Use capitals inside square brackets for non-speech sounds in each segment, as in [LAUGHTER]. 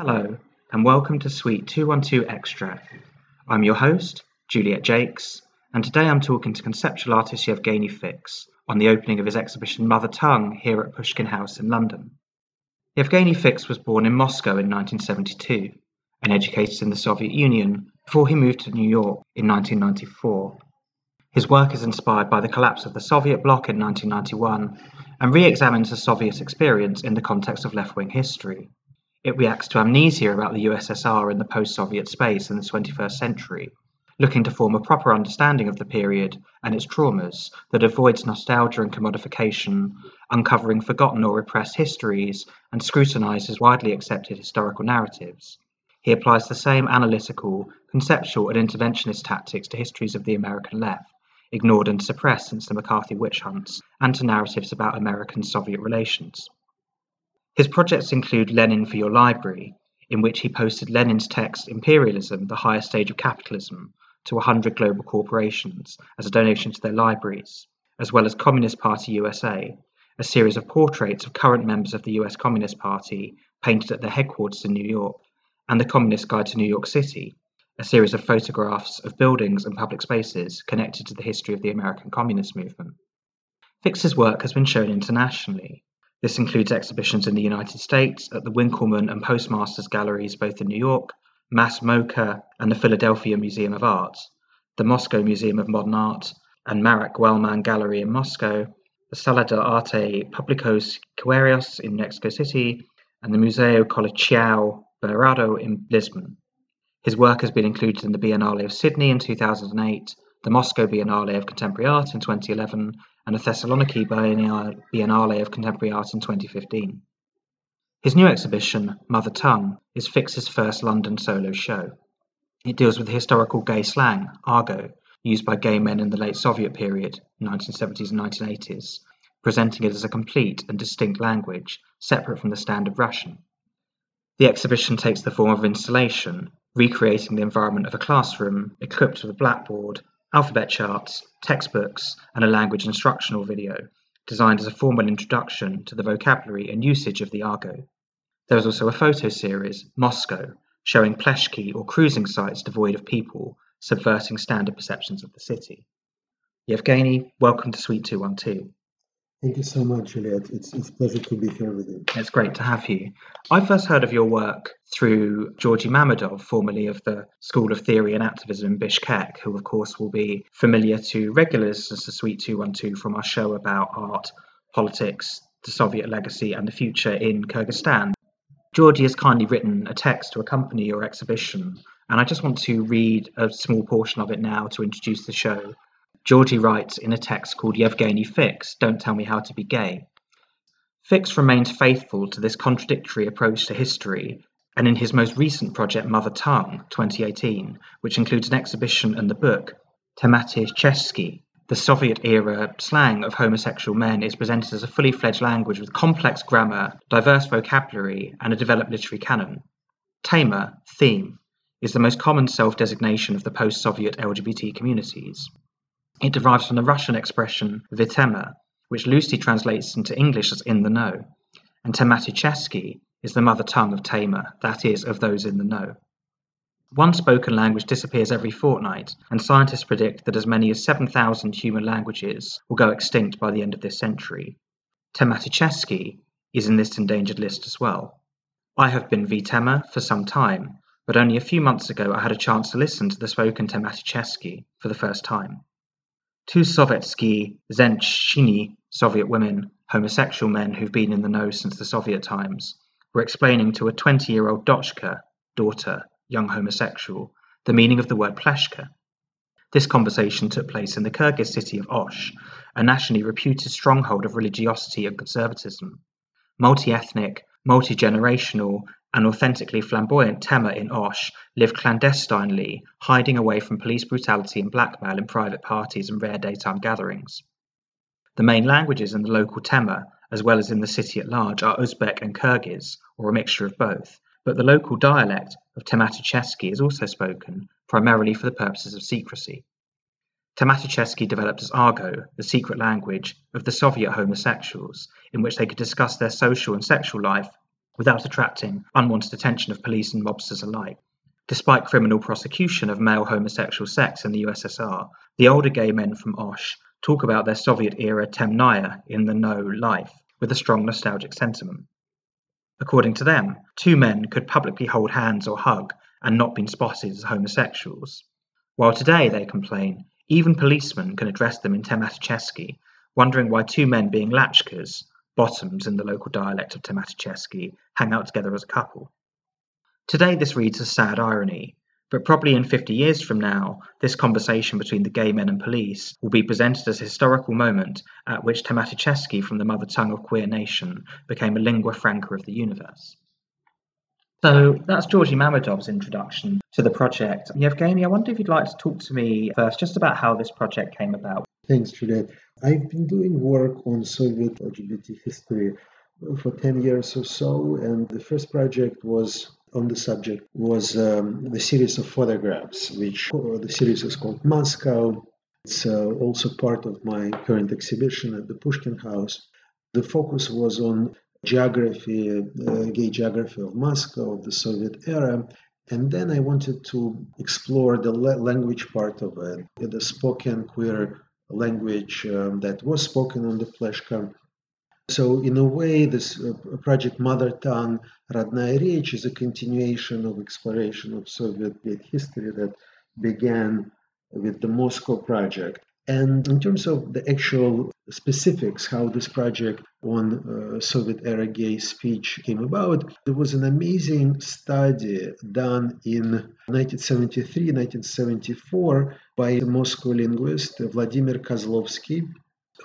Hello, and welcome to Suite 212 Extra. I'm your host, Juliet Jacques, and today I'm talking to conceptual artist Yevgeny Fiks on the opening of his exhibition Mother Tongue here at Pushkin House in London. Yevgeny Fiks was born in Moscow in 1972 and educated in the Soviet Union before he moved to New York in 1994. His work is inspired by the collapse of the Soviet bloc in 1991 and re examines the Soviet experience in the context of left wing history. It reacts to amnesia about the USSR in the post Soviet space in the 21st century, looking to form a proper understanding of the period and its traumas that avoids nostalgia and commodification, uncovering forgotten or repressed histories, and scrutinizes widely accepted historical narratives. He applies the same analytical, conceptual, and interventionist tactics to histories of the American left, ignored and suppressed since the McCarthy witch hunts, and to narratives about American Soviet relations. His projects include Lenin for Your Library, in which he posted Lenin's text Imperialism, the Higher Stage of Capitalism, to 100 global corporations as a donation to their libraries, as well as Communist Party USA, a series of portraits of current members of the US Communist Party painted at their headquarters in New York, and The Communist Guide to New York City, a series of photographs of buildings and public spaces connected to the history of the American Communist movement. Fiks's work has been shown internationally, this includes exhibitions in the United States at the Winkleman and Postmasters Galleries both in New York, MASS MoCA and the Philadelphia Museum of Art, the Moscow Museum of Modern Art and Marat Guelman Gallery in Moscow, the Sala de Arte Público Siqueiros in Mexico City, and the Museo Coleção Berardo in Lisbon. His work has been included in the Biennale of Sydney in 2008, the Moscow Biennale of Contemporary Art in 2011, and the Thessaloniki Biennale of Contemporary Art in 2015. His new exhibition, Mother Tongue, is Fiks's first London solo show. It deals with historical gay slang, argot, used by gay men in the late Soviet period, 1970s and 1980s, presenting it as a complete and distinct language, separate from the standard Russian. The exhibition takes the form of installation, recreating the environment of a classroom equipped with a blackboard, alphabet charts, textbooks, and a language instructional video designed as a formal introduction to the vocabulary and usage of the argot. There is also a photo series, Moscow, showing pleshki or cruising sites devoid of people, subverting standard perceptions of the city. Yevgeny, welcome to Suite 212. Thank you so much, Juliet. It's, it's a pleasure to be here with you. It's great to have you. I first heard of your work through Georgy Mamedov, formerly of the School of Theory and Activism in Bishkek, who, of course, will be familiar to regulars as the Suite 212 from our show about art, politics, the Soviet legacy, and the future in Kyrgyzstan. Georgy has kindly written a text to accompany your exhibition, and I just want to read a small portion of it now to introduce the show. Georgy writes in a text called Yevgeny Fiks, Don't Tell Me How to Be Gay. Fiks remains faithful to this contradictory approach to history, and in his most recent project, Mother Tongue, 2018, which includes an exhibition and the book, Tematichesky, the Soviet era slang of homosexual men is presented as a fully fledged language with complex grammar, diverse vocabulary, and a developed literary canon. Tema, theme, is the most common self designation of the post Soviet LGBT communities. It derives from the Russian expression "vitema", which loosely translates into English as "in the know", and Tematichesky is the mother tongue of Tema, that is, of those in the know. One spoken language disappears every fortnight, and scientists predict that as many as 7,000 human languages will go extinct by the end of this century. Tematichesky is in this endangered list as well. I have been Vitema for some time, but only a few months ago I had a chance to listen to the spoken Tematichesky for the first time. Two Sovietsky Zenshini Soviet women, homosexual men who've been in the know since the Soviet times, were explaining to a 20 year old Dochka, daughter, young homosexual, the meaning of the word pleshka. This conversation took place in the Kyrgyz city of Osh, a nationally reputed stronghold of religiosity and conservatism. Multi ethnic, multi generational, an authentically flamboyant Tema in Osh lived clandestinely, hiding away from police brutality and blackmail in private parties and rare daytime gatherings. The main languages in the local Tema, as well as in the city at large, are Uzbek and Kyrgyz, or a mixture of both, but the local dialect of Tematichesky is also spoken, primarily for the purposes of secrecy. Tematichesky developed as Argo, the secret language of the Soviet homosexuals, in which they could discuss their social and sexual life without attracting unwanted attention of police and mobsters alike. Despite criminal prosecution of male homosexual sex in the USSR, the older gay men from Osh talk about their Soviet era temnaya in the no life with a strong nostalgic sentiment. According to them, two men could publicly hold hands or hug and not been spotted as homosexuals. While today, they complain, even policemen can address them in Tematichesky, wondering why two men being latchkas, bottoms in the local dialect of Tematichesky, hang out together as a couple. Today this reads a sad irony, but probably in 50 years from now, this conversation between the gay men and police will be presented as a historical moment at which Tematichesky from the mother tongue of queer nation became a lingua franca of the universe. So that's Georgy Mamedov's introduction to the project. Yevgeny, I wonder if you'd like to talk to me first just about how this project came about. Thanks, Juliet. I've been doing work on Soviet LGBT history for 10 years or so, and the first project was on the subject was um, the series of photographs, which the series is called Moscow. It's uh, also part of my current exhibition at the Pushkin House. The focus was on geography, uh, gay geography of Moscow, of the Soviet era. And then I wanted to explore the language part of it, the spoken queer language um, that was spoken on the Fleshka so, in a way, this uh, project Mother Tongue Родная Речь is a continuation of exploration of Soviet history that began with the Moscow project. And in terms of the actual specifics, how this project on uh, Soviet era gay speech came about, there was an amazing study done in 1973 1974 by a Moscow linguist Vladimir Kozlovsky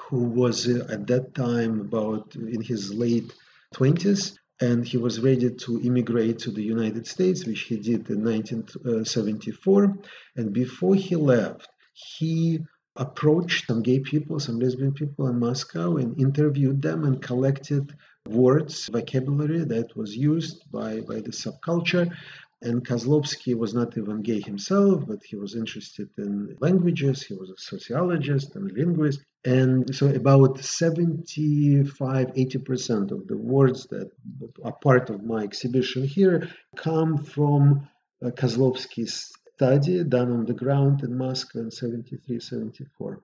who was uh, at that time about in his late 20s and he was ready to immigrate to the United States, which he did in 1974. And before he left, he approached some gay people, some lesbian people in Moscow, and interviewed them and collected words, vocabulary that was used by, by the subculture. And Kozlovsky was not even gay himself, but he was interested in languages. He was a sociologist and a linguist. And so about 75, 80% of the words that are part of my exhibition here come from uh, Kozlovsky's study done on the ground in Moscow in 73, 74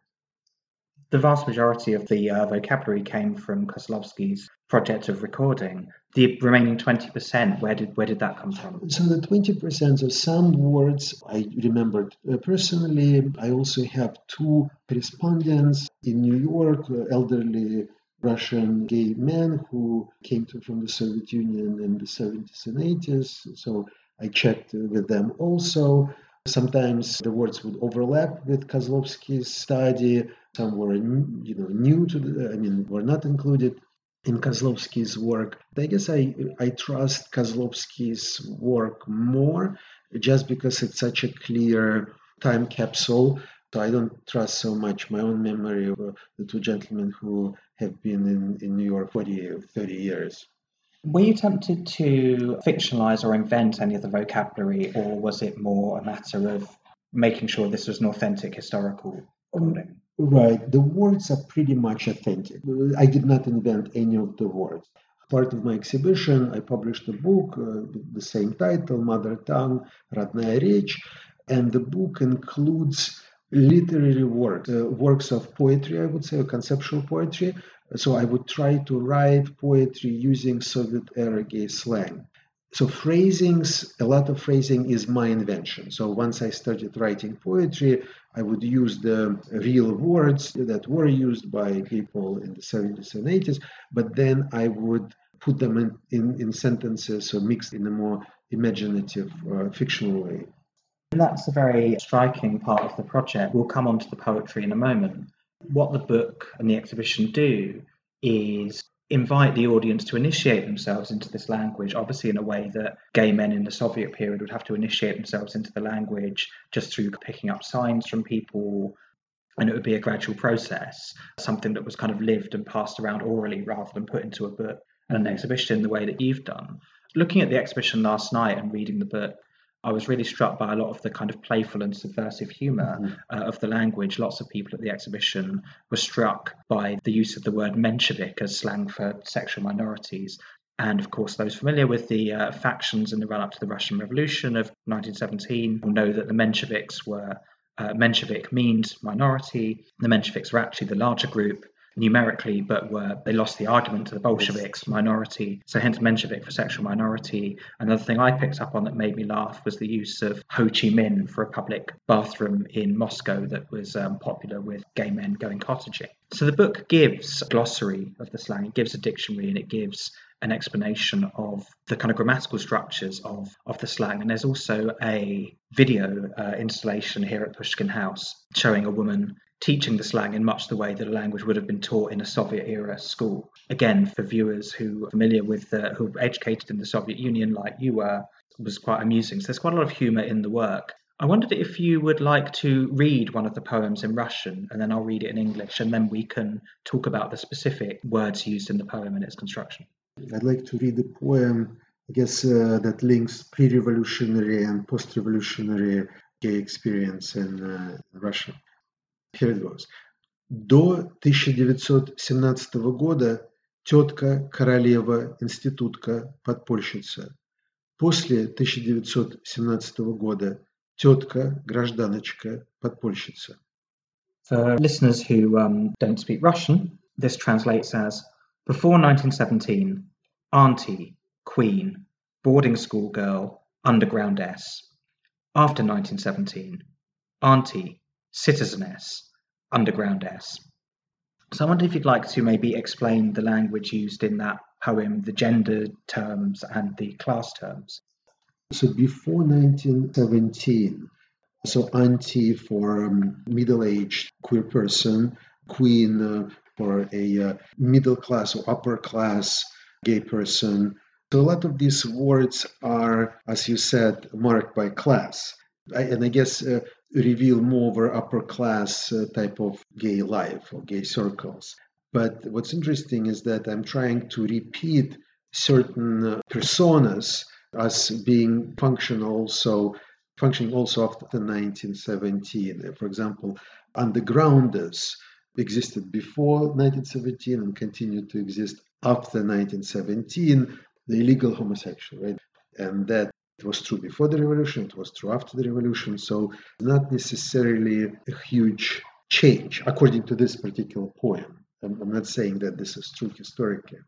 the vast majority of the uh, vocabulary came from Kozlovsky's project of recording. The remaining 20%, where did where did that come from? So the 20% of some words I remembered uh, personally. I also have two correspondents in New York, uh, elderly Russian gay men who came to, from the Soviet Union in the 70s and 80s. So I checked with them also. Sometimes the words would overlap with Kozlovsky's study. Some were, you know, new to the, I mean, were not included in Kozlovsky's work. I guess I, I trust Kozlovsky's work more just because it's such a clear time capsule. So I don't trust so much my own memory of the two gentlemen who have been in, in New York for 40 30 years. Were you tempted to fictionalize or invent any of the vocabulary, or was it more a matter of making sure this was an authentic historical recording? Right. The words are pretty much authentic. I did not invent any of the words. Part of my exhibition, I published a book uh, with the same title, Mother Tongue, Родная Речь, and the book includes literary works, uh, works of poetry, I would say, conceptual poetry, so I would try to write poetry using Soviet era gay slang. So phrasings, a lot of phrasing is my invention. So once I started writing poetry, I would use the real words that were used by people in the 70s and 80s, but then I would put them in, in, in sentences or mixed in a more imaginative, uh, fictional way. And that's a very striking part of the project. We'll come on to the poetry in a moment. What the book and the exhibition do is invite the audience to initiate themselves into this language, obviously in a way that gay men in the Soviet period would have to initiate themselves into the language just through picking up signs from people. And it would be a gradual process, something that was kind of lived and passed around orally rather than put into a book and an exhibition in the way that you've done. Looking at the exhibition last night and reading the book, I was really struck by a lot of the kind of playful and subversive humor mm-hmm. uh, of the language. Lots of people at the exhibition were struck by the use of the word Menshevik as slang for sexual minorities. And of course, those familiar with the uh, factions in the run up to the Russian Revolution of 1917 will know that the Mensheviks were. Uh, Menshevik means minority. The Mensheviks were actually the larger group, numerically, but were they lost the argument to the Bolsheviks, minority. So hence Menshevik for sexual minority. Another thing I picked up on that made me laugh was the use of Ho Chi Minh for a public bathroom in Moscow that was um, popular with gay men going cottaging. So the book gives a glossary of the slang, it gives a dictionary, and it gives an explanation of the kind of grammatical structures of, of the slang. And there's also a video uh, installation here at Pushkin House showing a woman teaching the slang in much the way that a language would have been taught in a Soviet era school. Again, for viewers who are familiar with the, who were educated in the Soviet Union like you were, was quite amusing. So there's quite a lot of humour in the work. I wondered if you would like to read one of the poems in Russian and then I'll read it in English and then we can talk about the specific words used in the poem and its construction. I'd like to read the poem, I guess, uh, that links pre revolutionary and post revolutionary gay experience in uh, Russia. Here it goes. До 1917 года тетка, королева, институтка, подпольщица. После 1917 года тетка, гражданочка, подпольщица. For listeners who um, don't speak Russian, this translates as Before 1917, auntie, queen, boarding school girl, underground S. After 1917, auntie, citizeness, underground S. So I wonder if you'd like to maybe explain the language used in that poem, the gender terms and the class terms. So before 1917, so auntie for um, middle-aged queer person, queen uh, for a uh, middle class or upper class gay person. So a lot of these words are, as you said, marked by class. I, and I guess uh, reveal more of our upper class uh, type of gay life or gay circles. But what's interesting is that I'm trying to repeat certain uh, personas as being functional also functioning also after 1917. For example, undergrounders existed before 1917 and continued to exist after 1917. The illegal homosexual, right? And that it was true before the revolution, it was true after the revolution, so not necessarily a huge change according to this particular poem. I'm, I'm not saying that this is true historically.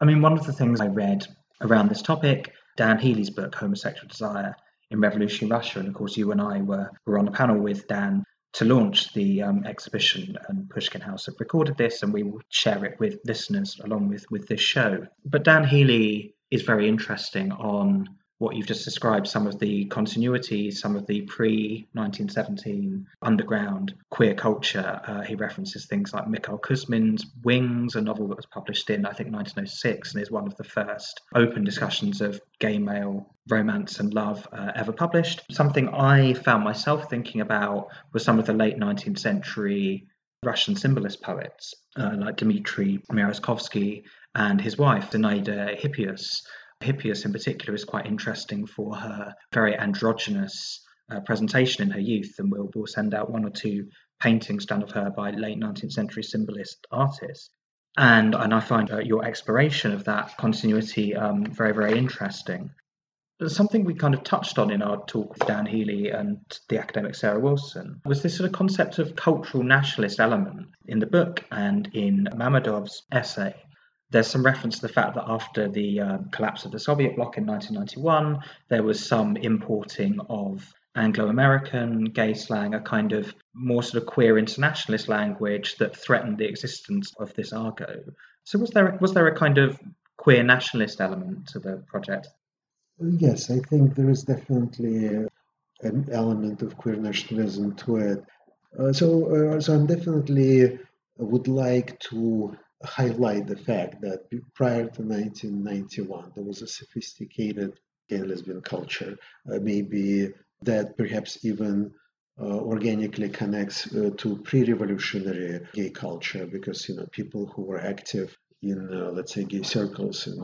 I mean, one of the things I read around this topic, Dan Healey's book, Homosexual Desire in Revolutionary Russia, and of course, you and I were, were on a panel with Dan to launch the um, exhibition, and Pushkin House have recorded this, and we will share it with listeners along with, with this show. But Dan Healey is very interesting on what you've just described, some of the continuity, some of the pre 1917 underground queer culture. Uh, he references things like Mikhail Kuzmin's Wings, a novel that was published in, I think, 1906, and is one of the first open discussions of gay male romance and love uh, ever published. Something I found myself thinking about was some of the late 19th century Russian symbolist poets uh, like Dmitry Merezhkovsky and his wife, Zinaida Hippius Hippius, in particular, is quite interesting for her very androgynous uh, presentation in her youth, and we'll, we'll send out one or two paintings done of her by late 19th century symbolist artists. And, and I find uh, your exploration of that continuity um, very, very interesting. Something we kind of touched on in our talk with Dan Healey and the academic Sarah Wilson was this sort of concept of cultural nationalist element in the book and in Mamedov's essay there's some reference to the fact that after the um, collapse of the Soviet bloc in 1991, there was some importing of Anglo American gay slang, a kind of more sort of queer internationalist language that threatened the existence of this argo. So, was there was there a kind of queer nationalist element to the project? Yes, I think there is definitely a, an element of queer nationalism to it. Uh, so, uh, so I'm definitely would like to highlight the fact that prior to 1991, there was a sophisticated gay and lesbian culture, uh, maybe that perhaps even uh, organically connects uh, to pre-revolutionary gay culture because you know people who were active in uh, let's say gay circles in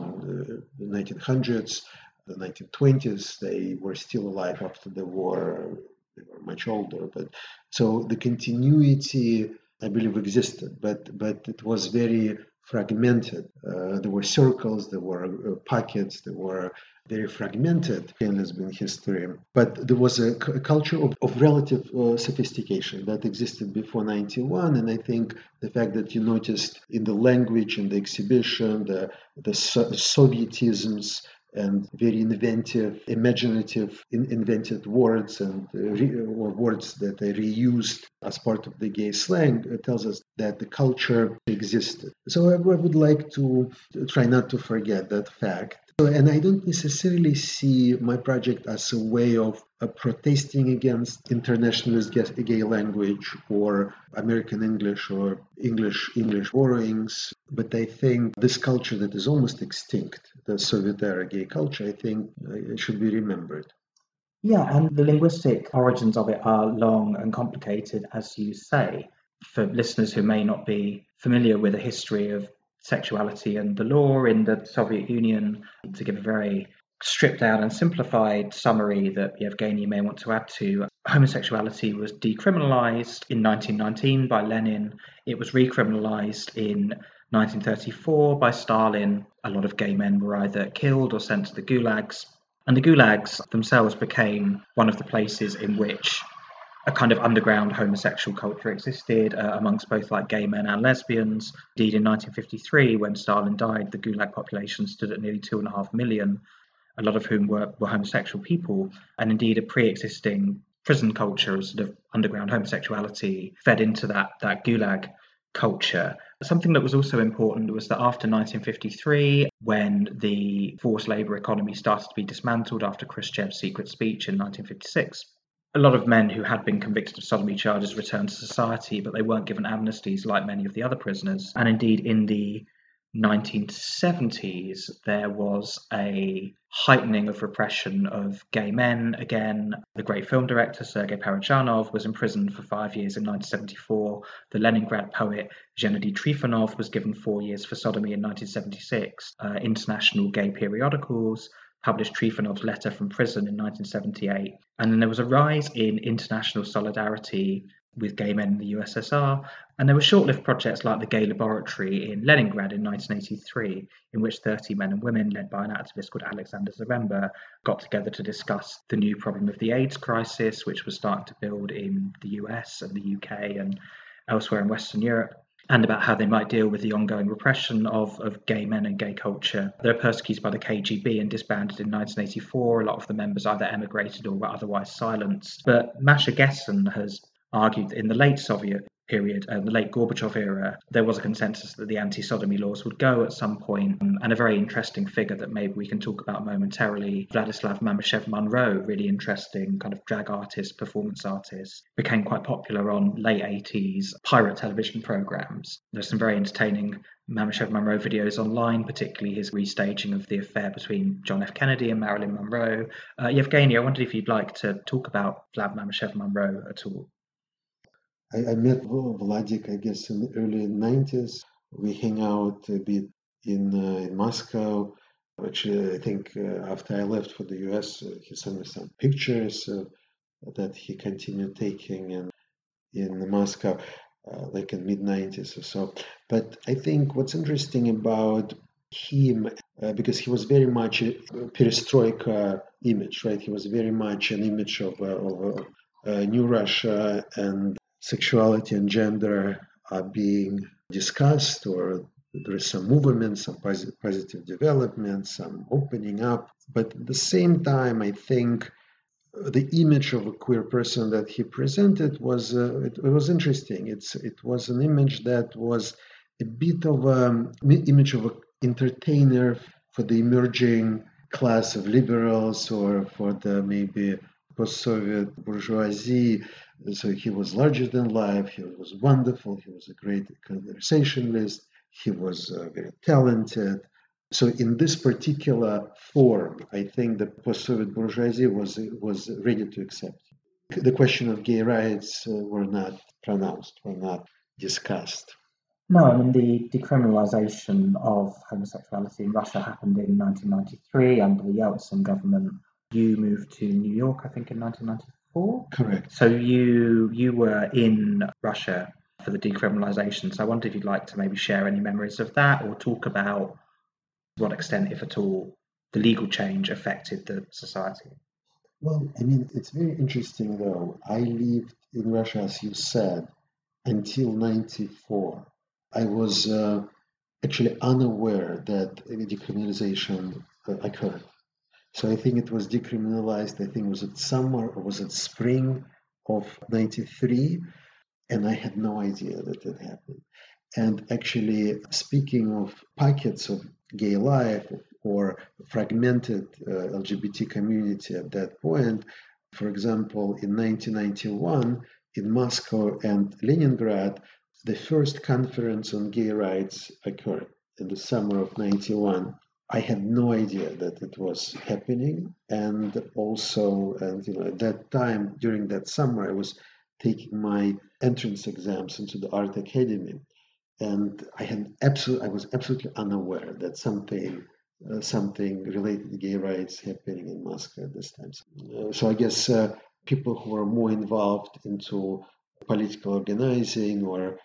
the 1900s the 1920s they were still alive after the war. They were much older but so the continuity I believe existed, but but it was very fragmented. Uh, there were circles, there were uh, pockets, there were very fragmented in lesbian history. But there was a, a culture of, of relative uh, sophistication that existed before 91. And I think the fact that you noticed in the language, in the exhibition, the, the so- Sovietisms, and very inventive, imaginative, in, invented words and uh, re, or words that are reused as part of the gay slang uh, tells us that the culture existed. So I, I would like to try not to forget that fact and I don't necessarily see my project as a way of uh, protesting against internationalist gay language or American English or English English borrowings, but I think this culture that is almost extinct, the Soviet era gay culture, I think uh, should be remembered. Yeah, and the linguistic origins of it are long and complicated, as you say. For listeners who may not be familiar with the history of sexuality and the law in the Soviet Union to give a very stripped down and simplified summary that Yevgeny may want to add to. Homosexuality was decriminalized in 1919 by Lenin. It was recriminalized in 1934 by Stalin. A lot of gay men were either killed or sent to the gulags. And the gulags themselves became one of the places in which a kind of underground homosexual culture existed uh, amongst both like gay men and lesbians. Indeed, in 1953, when Stalin died, the Gulag population stood at nearly two and a half million, a lot of whom were, were homosexual people, and indeed a pre-existing prison culture of sort of underground homosexuality fed into that that Gulag culture. Something that was also important was that after 1953, when the forced labour economy started to be dismantled after Khrushchev's secret speech in 1956, a lot of men who had been convicted of sodomy charges returned to society, but they weren't given amnesties like many of the other prisoners. And indeed, in the 1970s, there was a heightening of repression of gay men. Again, the great film director Sergei Parajanov was imprisoned for five years in 1974. The Leningrad poet Gennady Trifonov was given four years for sodomy in 1976. Uh, international gay periodicals published Trifonov's letter from prison in 1978. And then there was a rise in international solidarity with gay men in the USSR. And there were short lived projects like the Gay Laboratory in Leningrad in 1983, in which 30 men and women, led by an activist called Alexander Zaremba, got together to discuss the new problem of the AIDS crisis, which was starting to build in the US and the UK and elsewhere in Western Europe and about how they might deal with the ongoing repression of, of gay men and gay culture. They were persecuted by the KGB and disbanded in 1984. A lot of the members either emigrated or were otherwise silenced. But Masha Gessen has argued that in the late Soviet period, uh, the late Gorbachev era, there was a consensus that the anti sodomy laws would go at some point. Um, and a very interesting figure that maybe we can talk about momentarily, Vladislav Mamyshev Monroe, really interesting kind of drag artist, performance artist, became quite popular on late 80s pirate television programs. There's some very entertaining Mamyshev Monroe videos online, particularly his restaging of the affair between John F. Kennedy and Marilyn Monroe. Uh, Yevgeny, I wondered if you'd like to talk about Vlad Mamyshev Monroe at all. I, I met Vladik, I guess, in the early 90s. We hang out a bit in, uh, in Moscow. Actually, I think uh, after I left for the US, uh, he sent me some pictures uh, that he continued taking in, in Moscow, uh, like in mid 90s or so. But I think what's interesting about him, uh, because he was very much a perestroika image, right? He was very much an image of, of New Russia and sexuality and gender are being discussed or there is some movement, some positive development, some opening up. But at the same time, I think the image of a queer person that he presented was uh, it, it, was interesting. It's it was an image that was a bit of an image of an entertainer for the emerging class of liberals or for the maybe post-Soviet bourgeoisie so he was larger than life. He was wonderful. He was a great conversationalist. He was uh, very talented. So in this particular form, I think the post-Soviet bourgeoisie was was ready to accept. The question of gay rights uh, were not pronounced, were not discussed. No, I mean the decriminalization of homosexuality in Russia happened in 1993 under the Yeltsin government. You moved to New York, I think, in 1994. Correct. So you you were in Russia for the decriminalisation. So I wonder if you'd like to maybe share any memories of that or talk about to what extent, if at all, the legal change affected the society. Well, I mean, it's very interesting though. I lived in Russia, as you said, until 94. I was uh, actually unaware that any decriminalization uh, occurred. So I think it was decriminalized, I think was it summer or was it spring of 93? And I had no idea that it happened. And actually, speaking of pockets of gay life or fragmented uh, LGBT community at that point, for example, in 1991, in Moscow and Leningrad, the first conference on gay rights occurred in the summer of 91. I had no idea that it was happening. And also, and you know, at that time, during that summer, I was taking my entrance exams into the art academy. And I had absolutely, I was absolutely unaware that something uh, something related to gay rights happening in Moscow at this time. So, uh, so I guess uh, people who are more involved into political organizing or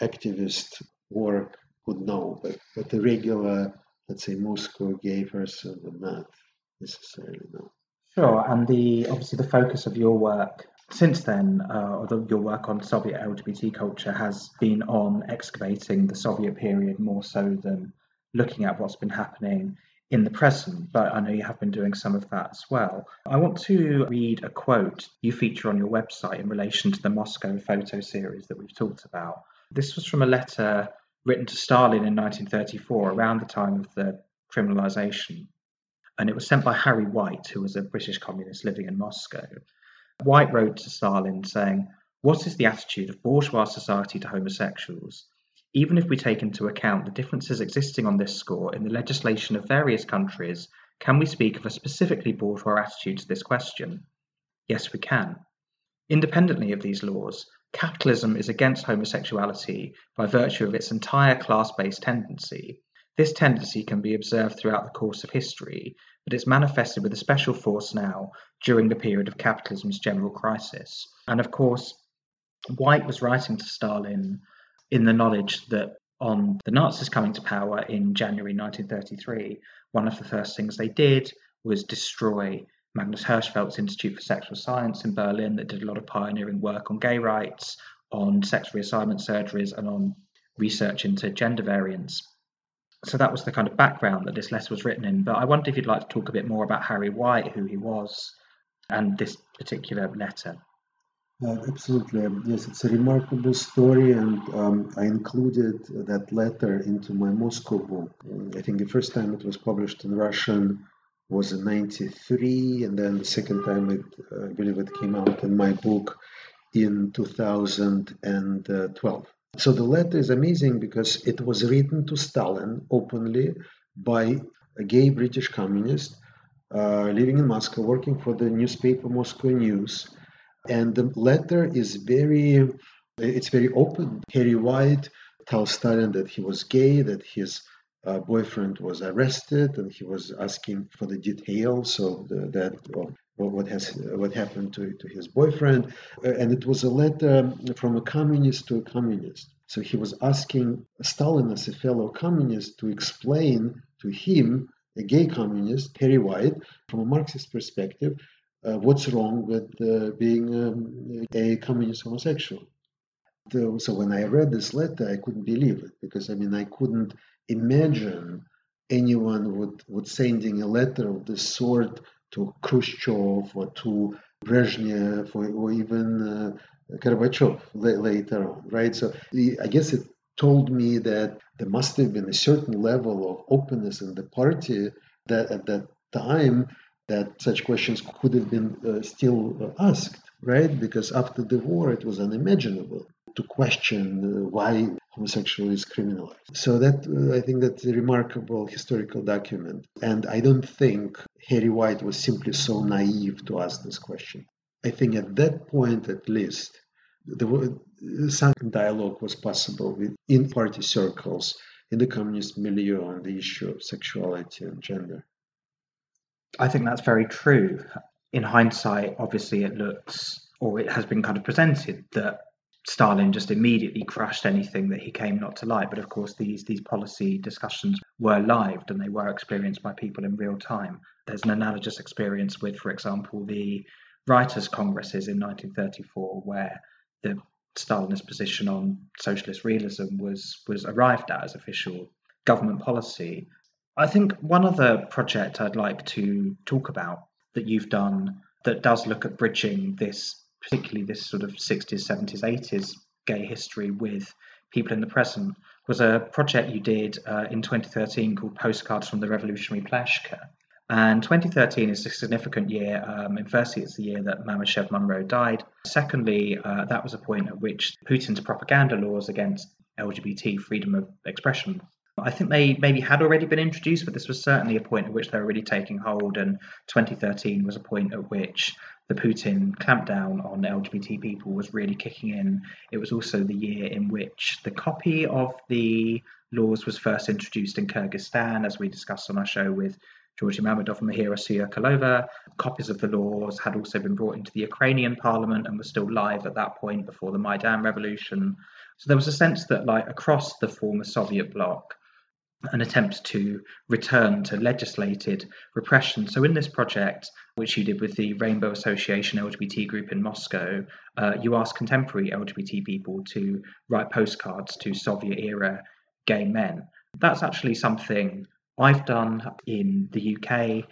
activist work would know, but, but the regular, let's say, Moscow gay person would not necessarily know. Sure, and the obviously the focus of your work since then, uh, although your work on Soviet LGBT culture has been on excavating the Soviet period more so than looking at what's been happening in the present, but I know you have been doing some of that as well. I want to read a quote you feature on your website in relation to the Moscow photo series that we've talked about. This was from a letter written to Stalin in 1934, around the time of the criminalization. And it was sent by Harry Whyte, who was a British communist living in Moscow. Whyte wrote to Stalin saying, What is the attitude of bourgeois society to homosexuals? Even if we take into account the differences existing on this score in the legislation of various countries, can we speak of a specifically bourgeois attitude to this question? Yes, we can. Independently of these laws, capitalism is against homosexuality by virtue of its entire class based tendency. This tendency can be observed throughout the course of history, but it's manifested with a special force now during the period of capitalism's general crisis. And of course, Whyte was writing to Stalin in the knowledge that on the Nazis coming to power in January 1933, one of the first things they did was destroy Magnus Hirschfeld's Institute for Sexual Science in Berlin, that did a lot of pioneering work on gay rights, on sex reassignment surgeries, and on research into gender variance. So that was the kind of background that this letter was written in. But I wonder if you'd like to talk a bit more about Harry Whyte, who he was, and this particular letter. Uh, absolutely. Yes, it's a remarkable story, and um, I included that letter into my Moscow book. I think the first time it was published in Russian was in 93, and then the second time it, uh, I believe it came out in my book in 2012. So the letter is amazing because it was written to Stalin openly by a gay British communist uh, living in Moscow, working for the newspaper Moscow News and the letter is very it's very open harry whyte tells stalin that he was gay that his uh, boyfriend was arrested and he was asking for the details of the, that of what has what happened to, to his boyfriend uh, and it was a letter from a communist to a communist so he was asking stalin as a fellow communist to explain to him a gay communist harry whyte from a marxist perspective uh, what's wrong with uh, being um, a communist homosexual. So when I read this letter, I couldn't believe it because I mean I couldn't imagine anyone would would sending a letter of this sort to Khrushchev or to Brezhnev or, or even uh, Gorbachev later on, right? So I guess it told me that there must have been a certain level of openness in the party that at that time that such questions could have been uh, still asked, right? Because after the war, it was unimaginable to question uh, why homosexuality is criminalized. So that uh, I think that's a remarkable historical document, and I don't think Harry Whyte was simply so naive to ask this question. I think at that point, at least, some dialogue was possible within party circles in the communist milieu on the issue of sexuality and gender. I think that's very true. In hindsight, obviously, it looks, or it has been kind of presented, that Stalin just immediately crushed anything that he came not to like. But of course, these these policy discussions were lived and they were experienced by people in real time. There's an analogous experience with, for example, the writers' congresses in 1934, where the Stalinist position on socialist realism was was arrived at as official government policy. I think one other project I'd like to talk about that you've done that does look at bridging this, particularly this sort of 60s, 70s, 80s gay history with people in the present, was a project you did uh, in 2013 called Postcards from the Revolutionary Pleshka. And 2013 is a significant year. Um, and firstly, it's the year that Mamyshev Monroe died. Secondly, uh, that was a point at which Putin's propaganda laws against LGBT freedom of expression I think they maybe had already been introduced, but this was certainly a point at which they were really taking hold. And 2013 was a point at which the Putin clampdown on LGBT people was really kicking in. It was also the year in which the copy of the laws was first introduced in Kyrgyzstan, as we discussed on our show with Georgy Mamedov and Mahira Syurkalova. Copies of the laws had also been brought into the Ukrainian parliament and were still live at that point before the Maidan revolution. So there was a sense that, like, across the former Soviet bloc, an attempt to return to legislated repression. So, in this project, which you did with the Rainbow Association LGBT group in Moscow, uh, you asked contemporary LGBT people to write postcards to Soviet era gay men. That's actually something I've done in the UK.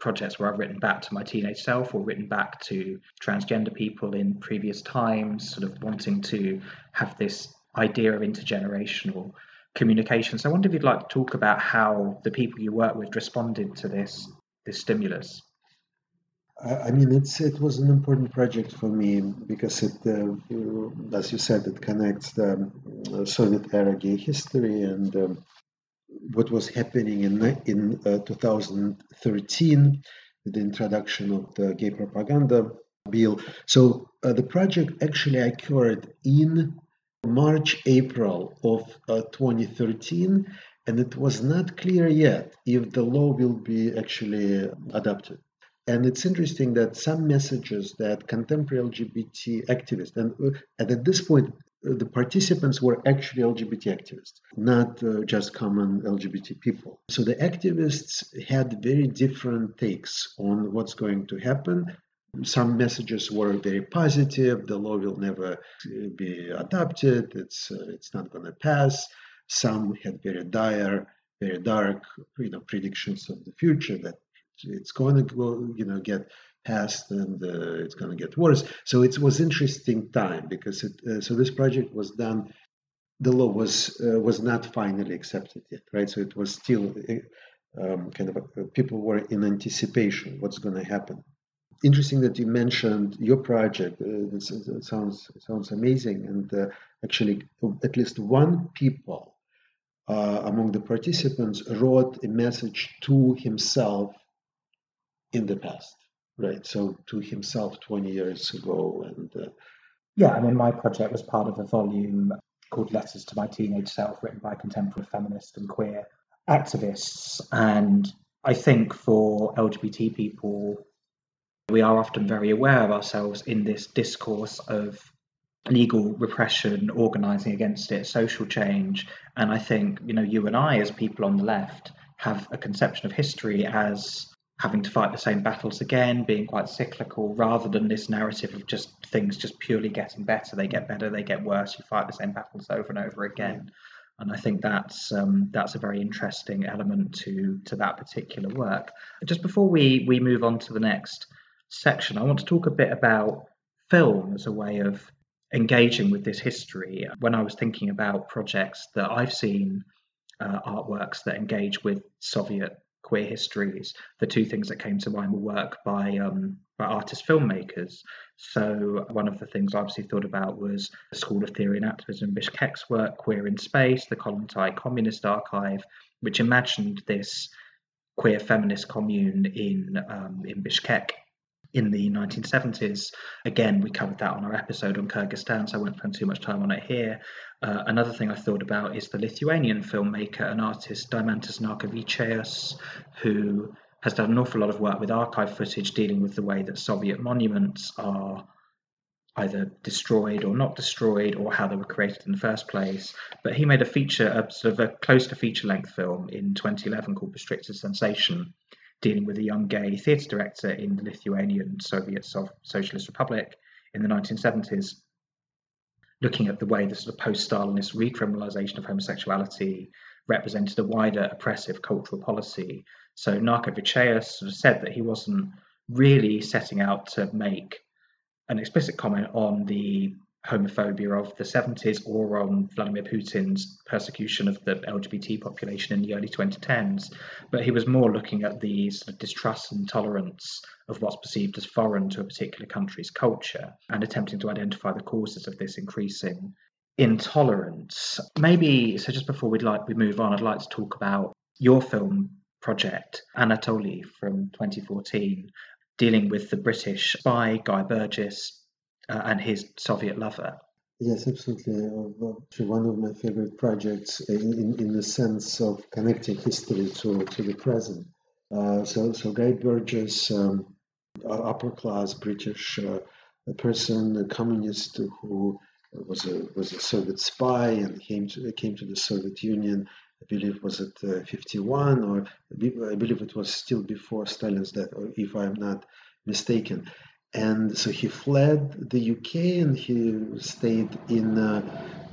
Projects where I've written back to my teenage self or written back to transgender people in previous times, sort of wanting to have this idea of intergenerational So I wonder if you'd like to talk about how the people you work with responded to this this stimulus. I mean, it's it was an important project for me because it, uh, as you said, it connects the uh, Soviet era gay history and um, what was happening in in uh, 2013 with the introduction of the gay propaganda bill. So uh, the project actually occurred in March, April of uh, 2013, and it was not clear yet if the law will be actually adopted. And it's interesting that some messages that contemporary LGBT activists, and, uh, and at this point, uh, the participants were actually LGBT activists, not uh, just common LGBT people. So the activists had very different takes on what's going to happen some messages were very positive. The law will never be adopted. It's uh, it's not going to pass. Some had very dire, very dark, you know, predictions of the future that it's going to go, you know, get passed and uh, it's going to get worse. So it was interesting time because it, uh, so this project was done. The law was uh, was not finally accepted yet, right? So it was still uh, um, kind of people were in anticipation what's going to happen interesting that you mentioned your project. Uh, it sounds it sounds amazing, and uh, actually, at least one people uh, among the participants wrote a message to himself in the past, right? So to himself 20 years ago, and uh, yeah, I mean, my project was part of a volume called Letters to My Teenage Self, written by contemporary feminist and queer activists, and I think for LGBT people we are often very aware of ourselves in this discourse of legal repression, organising against it, social change. And I think, you know, you and I, as people on the left, have a conception of history as having to fight the same battles again, being quite cyclical, rather than this narrative of just things just purely getting better. They get better, they get worse. You fight the same battles over and over again. And I think that's um, that's a very interesting element to to that particular work. Just before we we move on to the next section, I want to talk a bit about film as a way of engaging with this history. When I was thinking about projects that I've seen, uh, artworks that engage with Soviet queer histories, the two things that came to mind were work by um, by artist filmmakers. So one of the things I obviously thought about was the School of Theory and Activism Bishkek's work, Queer in Space, the Kollontai Communist Archive, which imagined this queer feminist commune in um, in Bishkek in the 1970s. Again, we covered that on our episode on Kyrgyzstan, so I won't spend too much time on it here. Uh, another thing I thought about is the Lithuanian filmmaker and artist Deimantas Narkevičius, who has done an awful lot of work with archive footage dealing with the way that Soviet monuments are either destroyed or not destroyed or how they were created in the first place. But he made a feature, a sort of a close to feature length film in 2011 called Restricted Sensation, dealing with a young gay theatre director in the Lithuanian Soviet Socialist Republic in the 1970s, looking at the way the sort of post Stalinist recriminalization of homosexuality represented a wider oppressive cultural policy. So Narko sort of said that he wasn't really setting out to make an explicit comment on the homophobia of the 70s or on Vladimir Putin's persecution of the LGBT population in the early 2010s, but he was more looking at the sort of distrust and tolerance of what's perceived as foreign to a particular country's culture and attempting to identify the causes of this increasing intolerance. Maybe so just before we'd like we move on, I'd like to talk about your film project, Anatoly from 2014, dealing with the British spy Guy Burgess uh, and his Soviet lover. Yes, absolutely. Uh, one of my favorite projects in, in the sense of connecting history to, to the present. Uh, so, so Guy Burgess, um, upper class British uh, person, a communist who was a was a Soviet spy and came to came to the Soviet Union. I believe was at uh, 51, or I believe it was still before Stalin's death, if I'm not mistaken. And so he fled the UK and he stayed in uh,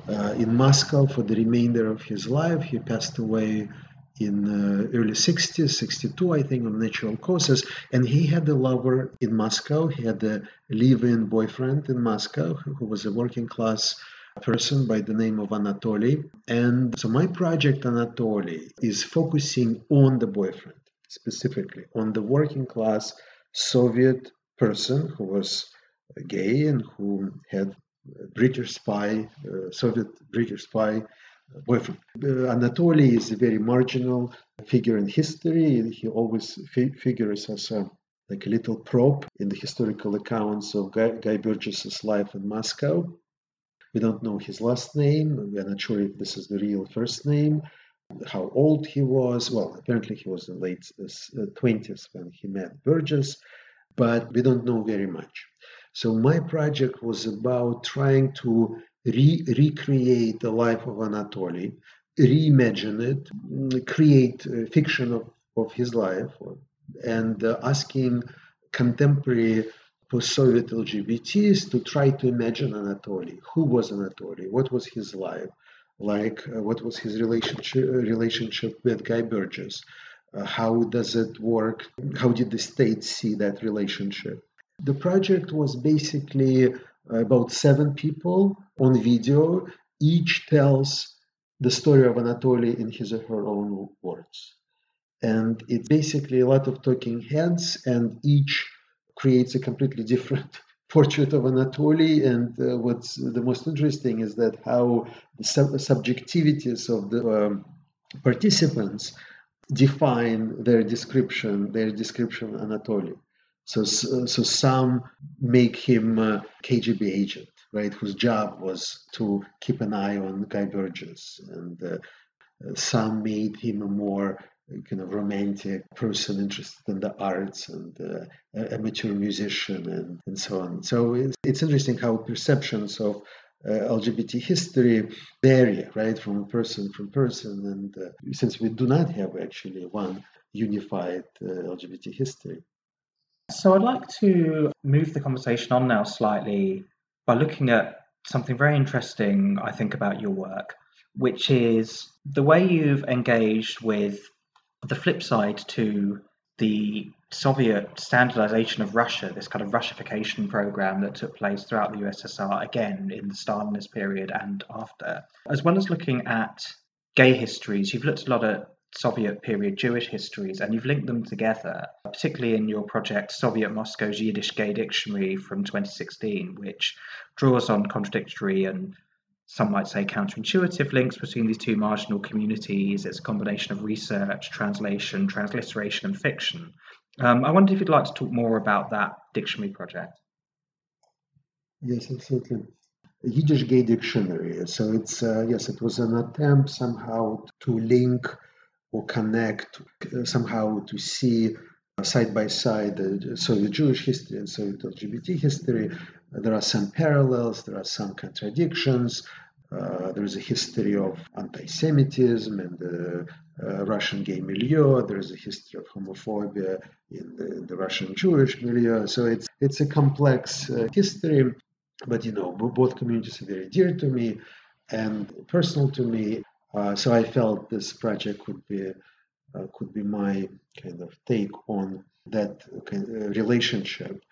uh, in Moscow for the remainder of his life. He passed away in uh, early 60s, 62, I think, of natural causes. And he had a lover in Moscow. He had a live-in boyfriend in Moscow who was a working class person by the name of Anatoly. And so my project, Anatoly, is focusing on the boyfriend, specifically on the working class Soviet person who was gay and who had British spy, uh, Soviet British spy boyfriend. Uh, Anatoly is a very marginal figure in history. He always fi- figures as a like a little prop in the historical accounts of Guy, Guy Burgess's life in Moscow. We don't know his last name. We are not sure if this is the real first name. How old he was. Well, apparently he was in the late 20s uh, when he met Burgess, but we don't know very much. So my project was about trying to re- recreate the life of Anatoly, reimagine it, create a fiction of, of his life, and uh, asking contemporary post-Soviet LGBTs to try to imagine Anatoly. Who was Anatoly? What was his life like? Uh, what was his relationship relationship with Guy Burgess? Uh, how does it work? How did the state see that relationship? The project was basically about seven people on video. Each tells the story of Anatoly in his or her own words. And it's basically a lot of talking heads, and each creates a completely different [LAUGHS] portrait of Anatoly. And uh, what's the most interesting is that how the sub- subjectivities of the um, participants define their description, their description Anatoly. So, so some make him a KGB agent, right, whose job was to keep an eye on Guy Burgess, and uh, some made him a more kind of romantic person interested in the arts and uh, a mature musician and, and so on. So it's, it's interesting how perceptions of LGBT history vary, right, from person from person. And uh, since we do not have actually one unified uh, LGBT history. So I'd like to move the conversation on now slightly by looking at something very interesting, I think, about your work, which is the way you've engaged with the flip side to the Soviet standardization of Russia, this kind of Russification program that took place throughout the USSR, again in the Stalinist period and after. As well as looking at gay histories, you've looked a lot at Soviet period Jewish histories, and you've linked them together, particularly in your project Soviet Moscow's Yiddish Gay Dictionary from 2016, which draws on contradictory and some might say counterintuitive links between these two marginal communities. It's a combination of research, translation, transliteration, and fiction. Um, I wonder if you'd like to talk more about that dictionary project. Yes, absolutely. Yiddish Gay Dictionary. So it's uh, yes, it was an attempt somehow to link or connect uh, somehow to see side by side the Soviet Jewish history and Soviet LGBT history. There are some parallels, there are some contradictions. Uh, there is a history of anti-Semitism and the uh, Russian gay milieu. There is a history of homophobia in the, the Russian Jewish milieu. So it's it's a complex uh, history, but you know both communities are very dear to me and personal to me. Uh, so I felt this project could be uh, could be my kind of take on that kind of relationship.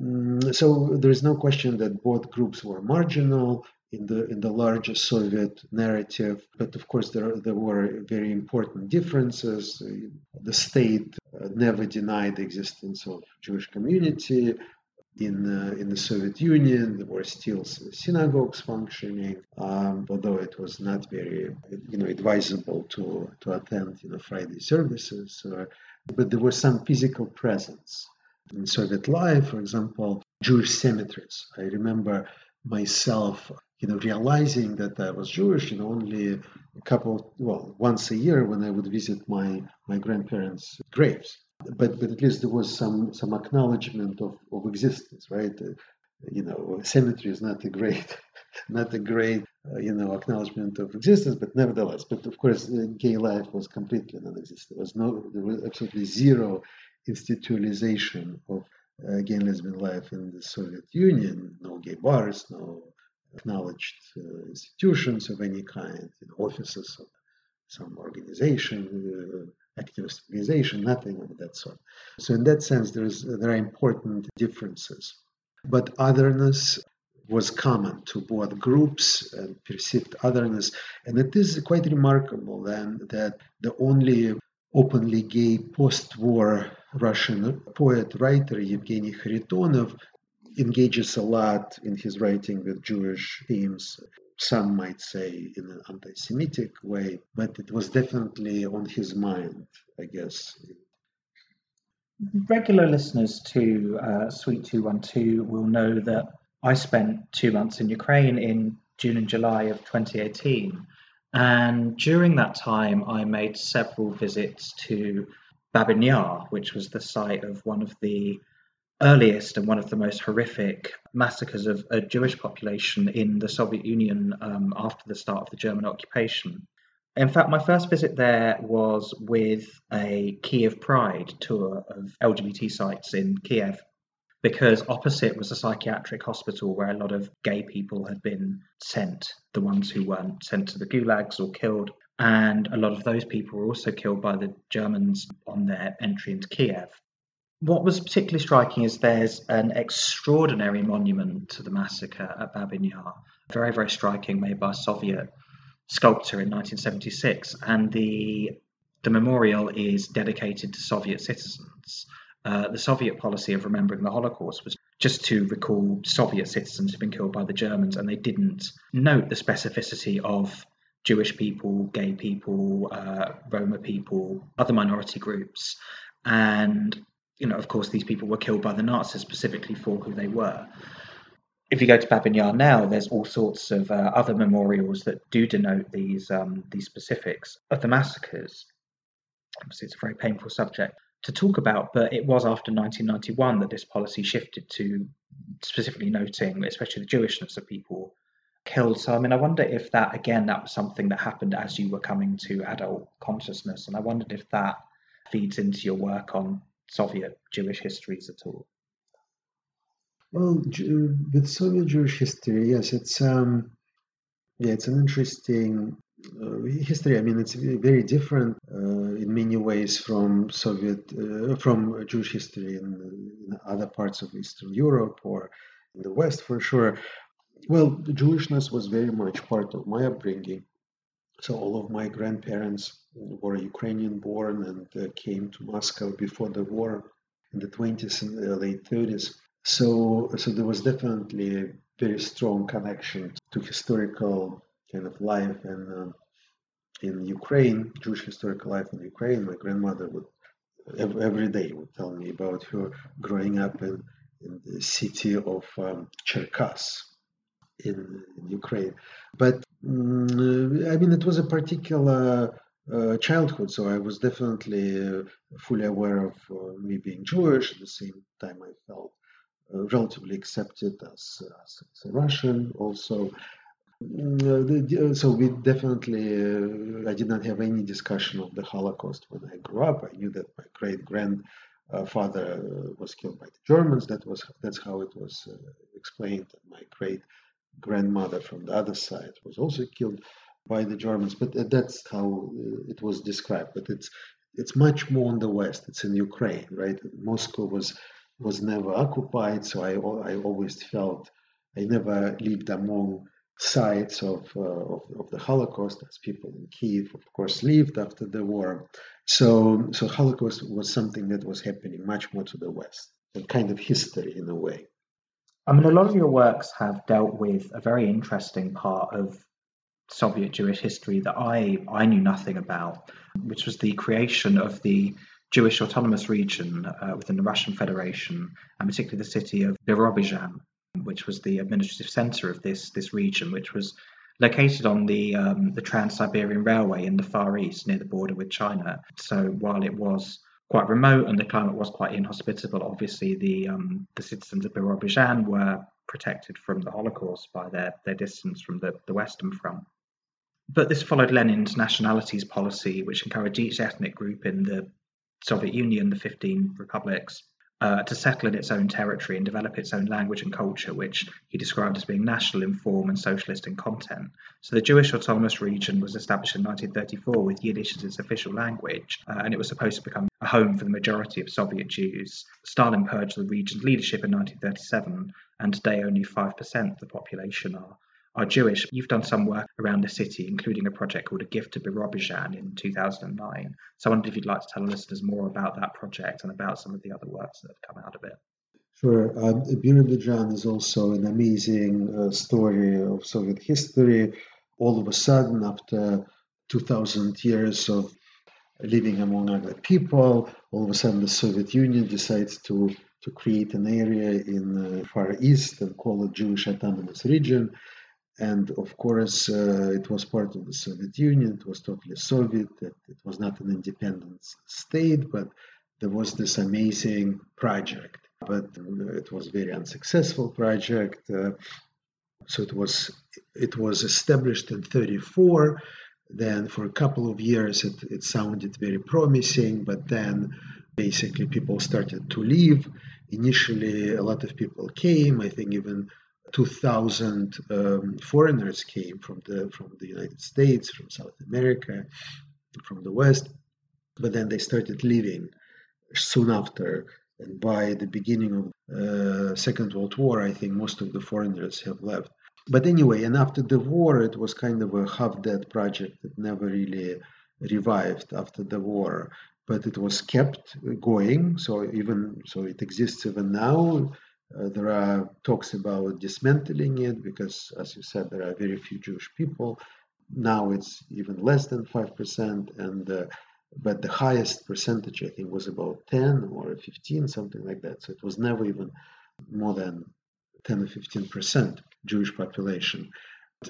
Mm, so there is no question that both groups were marginal in the in the larger Soviet narrative. But of course, there there were very important differences. The state uh, never denied the existence of Jewish community. In, uh, in the Soviet Union, there were still synagogues functioning, um, although it was not very, you know, advisable to, to attend, you know, Friday services. Uh, but there was some physical presence in Soviet life. For example, Jewish cemeteries. I remember myself you know, realizing that I was Jewish, you know, only a couple, well, once a year when I would visit my my grandparents' graves. But but at least there was some some acknowledgement of, of existence, right? Uh, you know, cemetery is not a great, [LAUGHS] not a great, uh, you know, acknowledgement of existence, but nevertheless. But of course, uh, gay life was completely non-existent. There was no, there was absolutely zero institutionalization of uh, gay and lesbian life in the Soviet Union. No gay bars, no acknowledged uh, institutions of any kind, you know, offices of some organization, uh, activist organization, nothing of that sort. So in that sense, there's there are important differences, but otherness was common to both groups and perceived otherness, and it is quite remarkable then that the only openly gay post-war Russian poet writer Yevgeny Kharitonov engages a lot in his writing with Jewish themes. Some might say in an anti Semitic way, but it was definitely on his mind, I guess. Regular listeners to uh, Suite 212 will know that I spent two months in Ukraine in June and July of 2018. And during that time, I made several visits to Babyn Yar, which was the site of one of the earliest and one of the most horrific massacres of a Jewish population in the Soviet Union um, after the start of the German occupation. In fact, my first visit there was with a Kiev Pride tour of LGBT sites in Kiev, because opposite was a psychiatric hospital where a lot of gay people had been sent, the ones who weren't sent to the gulags or killed. And a lot of those people were also killed by the Germans on their entry into Kiev. What was particularly striking is there's an extraordinary monument to the massacre at Babyn Yar, very, very striking, made by a Soviet sculptor in 1976. And the, the memorial is dedicated to Soviet citizens. Uh, the Soviet policy of remembering the Holocaust was just to recall Soviet citizens who'd been killed by the Germans, and they didn't note the specificity of Jewish people, gay people, uh, Roma people, other minority groups. And you know, of course, these people were killed by the Nazis specifically for who they were. If you go to Babyn Yar now, there's all sorts of uh, other memorials that do denote these um, these specifics of the massacres. Obviously, it's a very painful subject to talk about, but it was after 1991 that this policy shifted to specifically noting, especially the Jewishness of people killed. So, I mean, I wonder if that again that was something that happened as you were coming to adult consciousness, and I wondered if that feeds into your work on Soviet Jewish histories at all? Well, with Soviet Jewish history, yes, it's um, yeah, it's an interesting uh, history. I mean, it's very different uh, in many ways from Soviet, uh, from Jewish history in, in, other parts of Eastern Europe or in the West, for sure. Well, Jewishness was very much part of my upbringing. So all of my grandparents were Ukrainian born and uh, came to Moscow before the war in the 20s and the late 30s. So, so there was definitely a very strong connection to historical kind of life and uh, in Ukraine, Jewish historical life in Ukraine. My grandmother would every day would tell me about her growing up in, in the city of um, Cherkas in, in Ukraine. But Mm, I mean, it was a particular uh, childhood. So I was definitely uh, fully aware of uh, me being Jewish. At the same time, I felt uh, relatively accepted as, as, as, a Russian also. Mm, so we definitely, I did not have any discussion of the Holocaust when I grew up. I knew that my great grandfather was killed by the Germans. That was that's how it was explained. My great grandmother from the other side was also killed by the Germans, but that's how uh, it was described. But it's it's much more in the west. It's in Ukraine, right? Moscow was was never occupied, so I I always felt I never lived among sites of, uh, of, of the Holocaust, as people in Kiev, of course, lived after the war. So so Holocaust was something that was happening much more to the west, a kind of history in a way. I mean, a lot of your works have dealt with a very interesting part of Soviet Jewish history that I, I knew nothing about, which was the creation of the Jewish autonomous region uh, within the Russian Federation, and particularly the city of Birobidzhan, which was the administrative center of this, this region, which was located on the um, the Trans-Siberian Railway in the Far East near the border with China. So while it was quite remote and the climate was quite inhospitable, obviously the um, the citizens of Birobidzhan were protected from the Holocaust by their, their distance from the, the Western Front. But this followed Lenin's nationalities policy, which encouraged each ethnic group in the Soviet Union, the 15 republics, uh, to settle in its own territory and develop its own language and culture, which he described as being national in form and socialist in content. So the Jewish Autonomous Region was established in 1934 with Yiddish as its official language, uh, and it was supposed to become a home for the majority of Soviet Jews. Stalin purged the region's leadership in 1937, and today only 5% of the population are are Jewish. You've done some work around the city, including a project called A Gift to Birobidzhan in 2009. So I wondered if you'd like to tell listeners more about that project and about some of the other works that have come out of it. Sure. Um, Birobidzhan is also an amazing uh, story of Soviet history. All of a sudden, after 2,000 years of living among other people, all of a sudden the Soviet Union decides to to create an area in the Far East and call it Jewish Autonomous Region and of course, uh, it was part of the Soviet Union. It was totally Soviet. It, it, was not an independent state, but there was this amazing project. But uh, it was very unsuccessful project. Uh, so it was it was established in 34. Then for a couple of years, it, it sounded very promising. But then, basically, people started to leave. Initially, a lot of people came. I think even 2,000 um, foreigners came from the from the United States, from South America, from the West, but then they started leaving soon after. And by the beginning of uh, Second World War, I think most of the foreigners have left. But anyway, and after the war, it was kind of a half-dead project that never really revived after the war. But it was kept going, so even so, it exists even now uh, there are talks about dismantling it because, as you said, there are very few Jewish people. Now it's even less than 5%, and uh, but the highest percentage, I think, was about 10 or 15, something like that. So it was never even more than 10 or 15% Jewish population.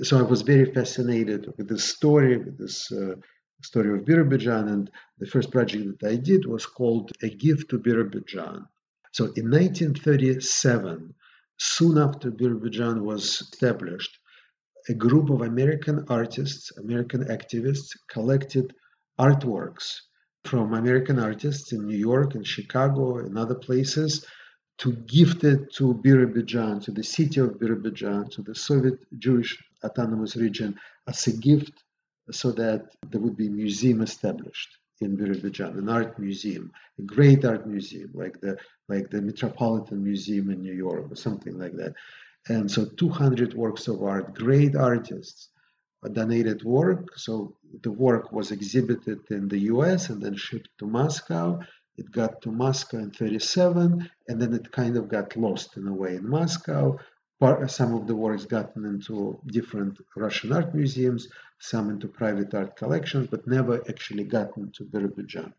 So I was very fascinated with this story, with this uh, story of Birobidzhan, and the first project that I did was called A Gift to Birobidzhan. So in 1937, soon after Birobidzhan was established, a group of American artists, American activists, collected artworks from American artists in New York and Chicago and other places to gift it to Birobidzhan, to the city of Birobidzhan, to the Soviet Jewish Autonomous Region as a gift so that there would be a museum established in Birobidzhan, an art museum, a great art museum like the like the Metropolitan Museum in New York or something like that. And so 200 works of art, great artists donated work. So the work was exhibited in the US and then shipped to Moscow. It got to Moscow in 37 and then it kind of got lost in a way in Moscow. Some of the works gotten into different Russian art museums, some into private art collections, but never actually gotten to Birobidzhan.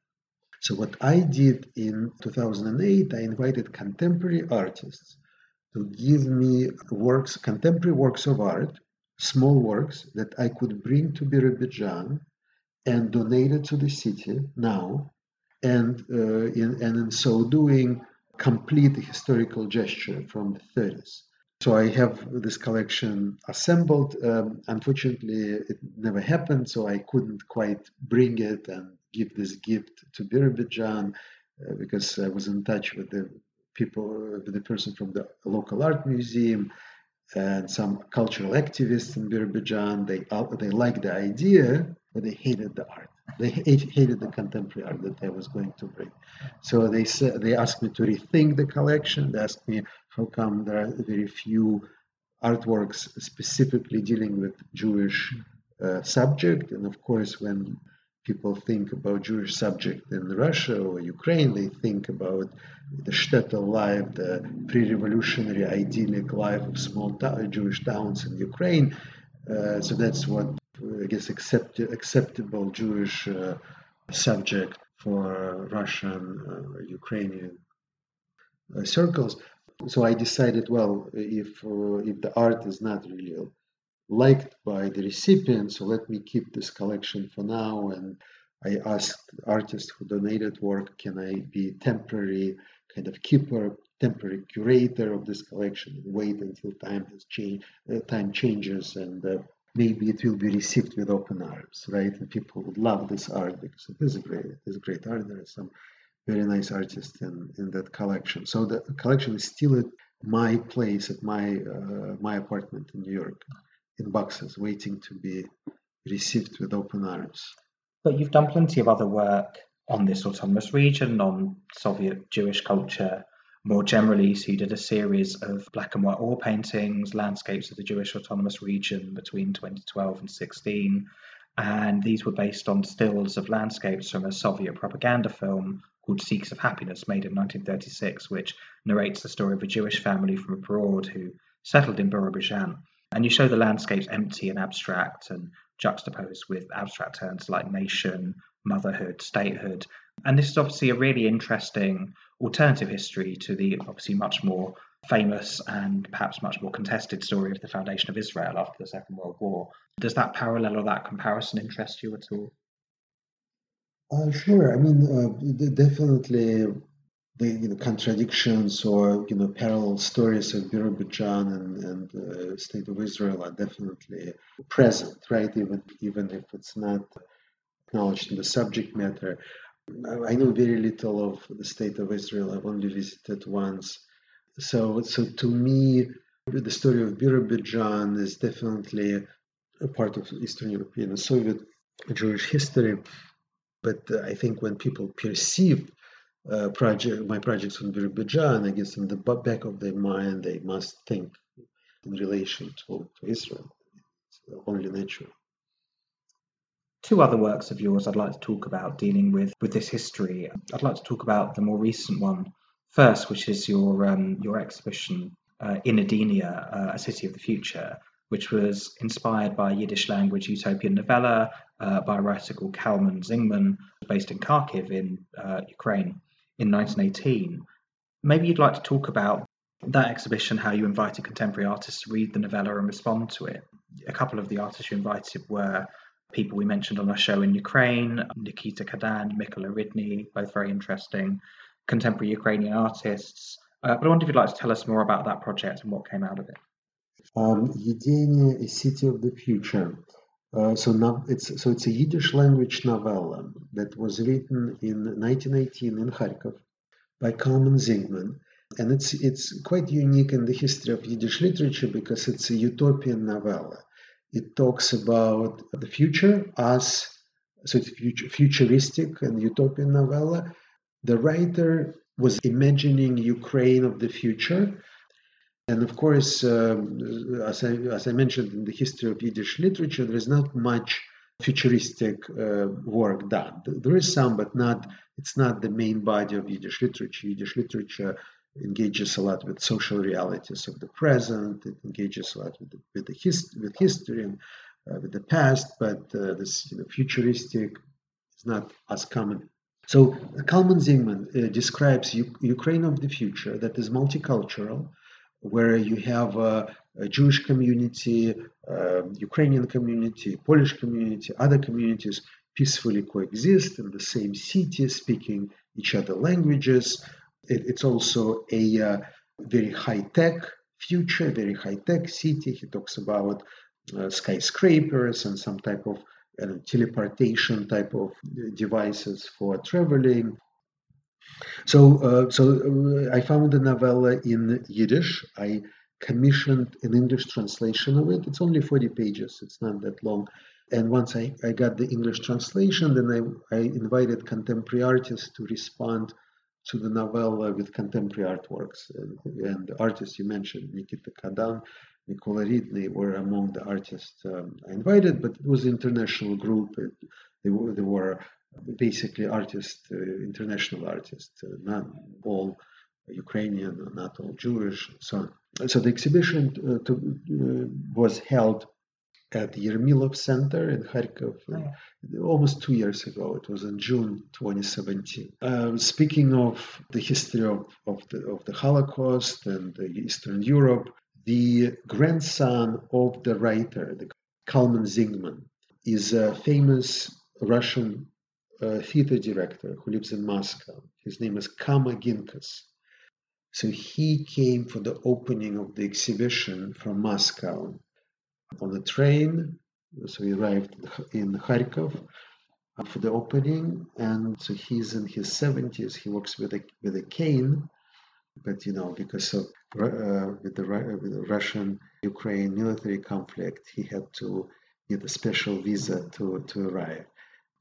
So what I did in 2008, I invited contemporary artists to give me works, contemporary works of art, small works that I could bring to Birobidzhan and donated to the city now, and uh, in, and in so doing, complete the historical gesture from the 30s. So I have this collection assembled. Um, unfortunately, it never happened, so I couldn't quite bring it and give this gift to Birobidzhan uh, because I was in touch with the people, with the person from the local art museum and some cultural activists in Birobidzhan. They they liked the idea, but they hated the art. They [LAUGHS] hated the contemporary art that I was going to bring. So they said they asked me to rethink the collection. They asked me how come there are very few artworks specifically dealing with Jewish uh, subject. And of course, when people think about Jewish subject in Russia or Ukraine, they think about the shtetl life, the pre-revolutionary idyllic life of small Jewish towns in Ukraine. Uh, so that's what I guess accept, acceptable Jewish uh, subject for Russian, uh, Ukrainian uh, circles. So I decided, well, if uh, if the art is not really liked by the recipient, so let me keep this collection for now. And I asked artists who donated work, can I be temporary kind of keeper, temporary curator of this collection, and wait until time has changed, uh, time changes, and uh, maybe it will be received with open arms, right? And people would love this art because it is great. It is great art. There are some very nice artists in, in that collection. So the collection is still at my place, at my uh, my apartment in New York, in boxes, waiting to be received with open arms. But you've done plenty of other work on this autonomous region, on Soviet Jewish culture more generally. So you did a series of black and white oil paintings, landscapes of the Jewish autonomous region between 2012 and 16. And these were based on stills of landscapes from a Soviet propaganda film called Seekers of Happiness, made in 1936, which narrates the story of a Jewish family from abroad who settled in Birobidzhan. And you show the landscapes empty and abstract and juxtaposed with abstract terms like nation, motherhood, statehood. And this is obviously a really interesting alternative history to the obviously much more famous and perhaps much more contested story of the foundation of Israel after the Second World War. Does that parallel or that comparison interest you at all? Uh, sure. I mean, uh, definitely the you know, contradictions or you know parallel stories of Birobidzhan and, and uh, state of Israel are definitely present, right? Even even if it's not acknowledged in the subject matter. I know very little of the state of Israel. I've only visited once. So, so to me, the story of Birobidzhan is definitely a part of Eastern European and Soviet Jewish history. But uh, I think when people perceive uh, project, my projects on Birobidzhan, I guess in the back of their mind, they must think in relation to, to Israel. It's only natural. Two other works of yours I'd like to talk about dealing with, with this history. I'd like to talk about the more recent one first, which is your um, your exhibition uh, in Edenia, uh, a city of the future, which was inspired by Yiddish language utopian novella uh, by a writer called Kalman Zingman, based in Kharkiv in uh, Ukraine in 1918. Maybe you'd like to talk about that exhibition, how you invited contemporary artists to read the novella and respond to it. A couple of the artists you invited were people we mentioned on our show in Ukraine, Nikita Kadan, Mykola Ridny, both very interesting contemporary Ukrainian artists. Uh, but I wonder if you'd like to tell us more about that project and what came out of it. Um, Yedenia, a city of the future. Uh, so now it's so it's a Yiddish language novella that was written in 1918 in Kharkov by Kalman Zingman, and it's it's quite unique in the history of Yiddish literature because it's a utopian novella. It talks about the future as so it's future, futuristic and utopian novella. The writer was imagining Ukraine of the future. And of course, um, as, I, as I mentioned in the history of Yiddish literature, there is not much futuristic uh, work done. There is some, but not. It's not the main body of Yiddish literature. Yiddish literature engages a lot with social realities of the present. It engages a lot with the, with, the hist- with history and uh, with the past, but uh, this you know, futuristic is not as common. So Kalman Zingman uh, describes U- Ukraine of the future that is multicultural, where you have a, a Jewish community, uh, Ukrainian community, Polish community, other communities peacefully coexist in the same city, speaking each other languages. It, it's also a uh, very high tech future, very high tech city. He talks about uh, skyscrapers and some type of uh, teleportation type of devices for traveling. So, uh, so uh, I found the novella in Yiddish. I commissioned an English translation of it. It's only 40 pages. It's not that long. And once I, I got the English translation, then I, I invited contemporary artists to respond to the novella with contemporary artworks. And, and the artists you mentioned, Nikita Kadan, Mykola Ridny, were among the artists um, I invited, but it was an international group. It, were, they were basically artists, uh, international artists, uh, not all Ukrainian, not all Jewish, so on. So the exhibition uh, to, uh, was held at the Yermilov Center in Kharkov uh, oh. almost two years ago. It was in June 2017. Uh, speaking of the history of, of, the, of the Holocaust and Eastern Europe, the grandson of the writer, the Kalman Zingman, is a famous Russian uh, theater director who lives in Moscow. His name is Kama Ginkas. So he came for the opening of the exhibition from Moscow on the train. So he arrived in Kharkov for the opening, and so he's in his 70s. He works with a with a cane, but you know because of uh, with the with the Russian Ukraine military conflict, he had to get a special visa to to arrive.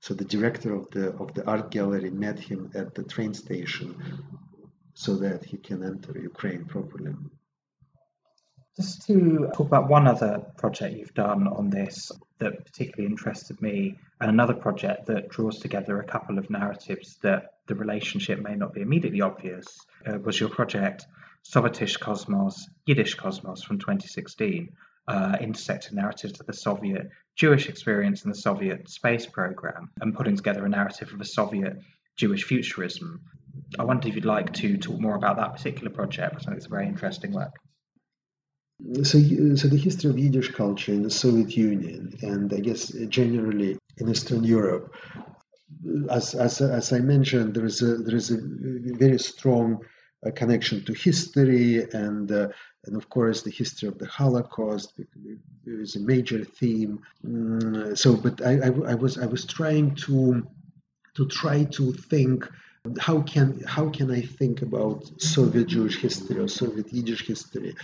So the director of the of the art gallery met him at the train station so that he can enter Ukraine properly. Just to talk about one other project you've done on this that particularly interested me, and another project that draws together a couple of narratives that the relationship may not be immediately obvious, uh, was your project Sovietish Cosmos, Yiddish Cosmos from 2016, uh, intersecting narratives of the Soviet Jewish experience and the Soviet space program, and putting together a narrative of a Soviet Jewish futurism. I wonder if you'd like to talk more about that particular project, because I think it's a very interesting work. So, so the history of Yiddish culture in the Soviet Union, and I guess generally in Eastern Europe, as, as, as I mentioned, there is a there is a very strong uh, connection to history, and uh, and of course the history of the Holocaust is a major theme. Mm, so, but I, I, I was I was trying to to try to think how can how can I think about Soviet Jewish history or Soviet Yiddish history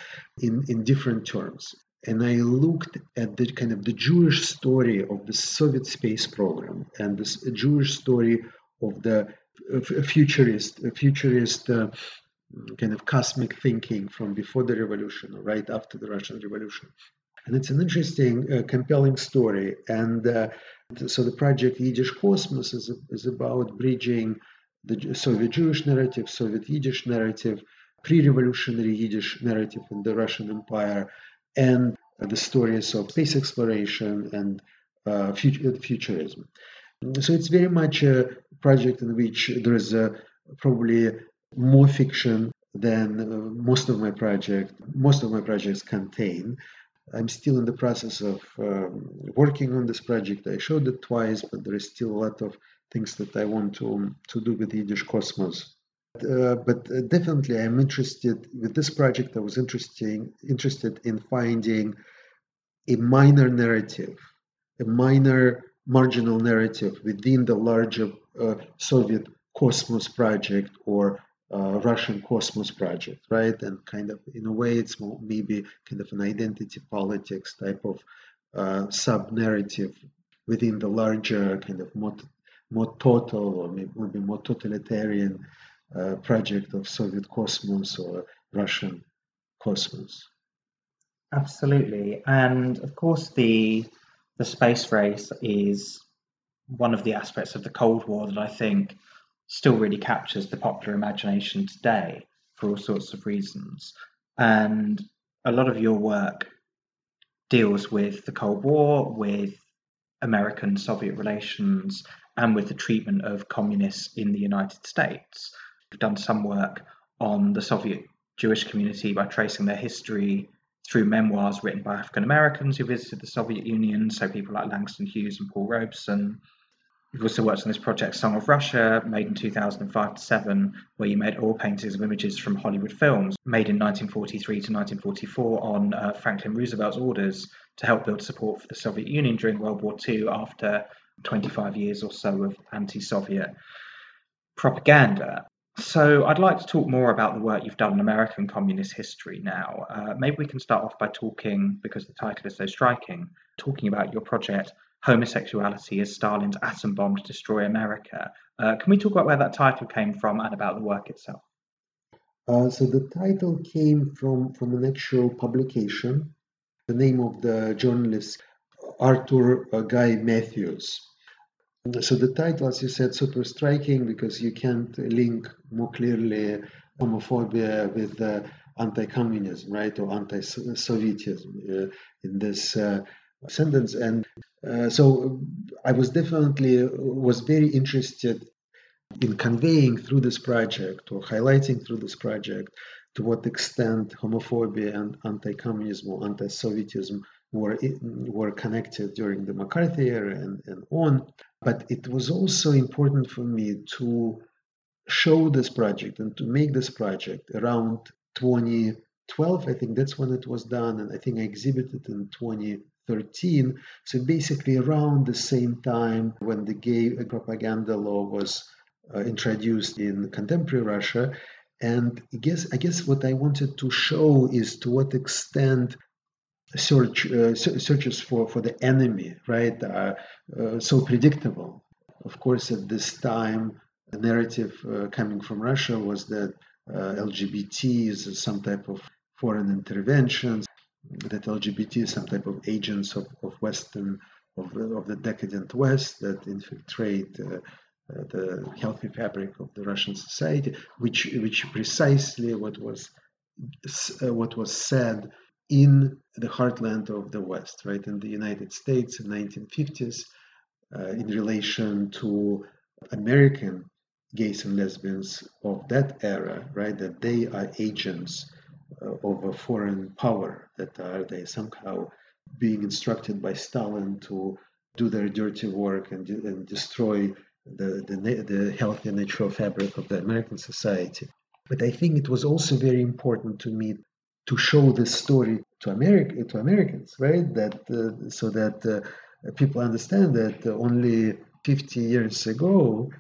in, in different terms? And I looked at the kind of the Jewish story of the Soviet space program and this Jewish story of the futurist futurist uh, kind of cosmic thinking from before the revolution or right after the Russian Revolution. And it's an interesting, uh, compelling story. And uh, so the project Yiddish Cosmos is, is about bridging the Soviet Jewish narrative, Soviet Yiddish narrative, pre-revolutionary Yiddish narrative in the Russian Empire, and the stories of space exploration and uh, futurism. So it's very much a project in which there is a, probably more fiction than uh, most of my project most of my projects contain. I'm still in the process of um, working on this project. I showed it twice, but there is still a lot of things that I want to, to do with the Yiddish Cosmos. Uh, but uh, definitely, I'm interested with this project. I was interesting, interested in finding a minor narrative, a minor marginal narrative within the larger uh, Soviet Cosmos project or uh, Russian Cosmos project, right? And kind of, in a way, it's more, maybe kind of an identity politics type of uh, sub narrative within the larger kind of more total or maybe more totalitarian uh, project of Soviet cosmos or Russian cosmos. Absolutely, and of course the the space race is one of the aspects of the Cold War that I think still really captures the popular imagination today for all sorts of reasons. And a lot of your work deals with the Cold War, with American Soviet relations, and with the treatment of communists in the United States. You've done some work on the Soviet Jewish community by tracing their history through memoirs written by African Americans who visited the Soviet Union, so people like Langston Hughes and Paul Robeson. You've also worked on this project, Song of Russia, made in 2005 to 7, where you made oil paintings of images from Hollywood films, made in 1943 to 1944 on uh, Franklin Roosevelt's orders to help build support for the Soviet Union during World War II after 25 years or so of anti Soviet propaganda. So, I'd like to talk more about the work you've done in American communist history now. Uh, maybe we can start off by talking, because the title is so striking, talking about your project homosexuality is Stalin's atom bomb to destroy America. Uh, can we talk about where that title came from and about the work itself? Uh, so the title came from, from an actual publication. The name of the journalist, Arthur uh, Guy Matthews. So the title, as you said, super striking because you can't link more clearly homophobia with uh, anti-communism, right, or anti-Sovietism uh, in this uh, sentence. And uh, so I was definitely was very interested in conveying through this project or highlighting through this project to what extent homophobia and anti-communism or anti-Sovietism were were connected during the McCarthy era and, and on. But it was also important for me to show this project and to make this project around 2012. I think that's when it was done, and I think I exhibited in 20 13. So basically, around the same time when the gay propaganda law was uh, introduced in contemporary Russia. And I guess I guess what I wanted to show is to what extent search uh, searches for, for the enemy, right, are uh, so predictable. Of course, at this time, the narrative uh, coming from Russia was that uh, LGBT is some type of foreign intervention that LGBT is some type of agents of, of Western, of, of the decadent West that infiltrate uh, uh, the healthy fabric of the Russian society, which which precisely what was uh, what was said in the heartland of the West, right, in the United States in 1950s, uh, in relation to American gays and lesbians of that era, right, that they are agents uh, of a foreign power that are they somehow being instructed by Stalin to do their dirty work and, and destroy the, the, the healthy natural fabric of the American society. But I think it was also very important to me to show this story to America to Americans, right? That uh, so that uh, people understand that only 50 years ago,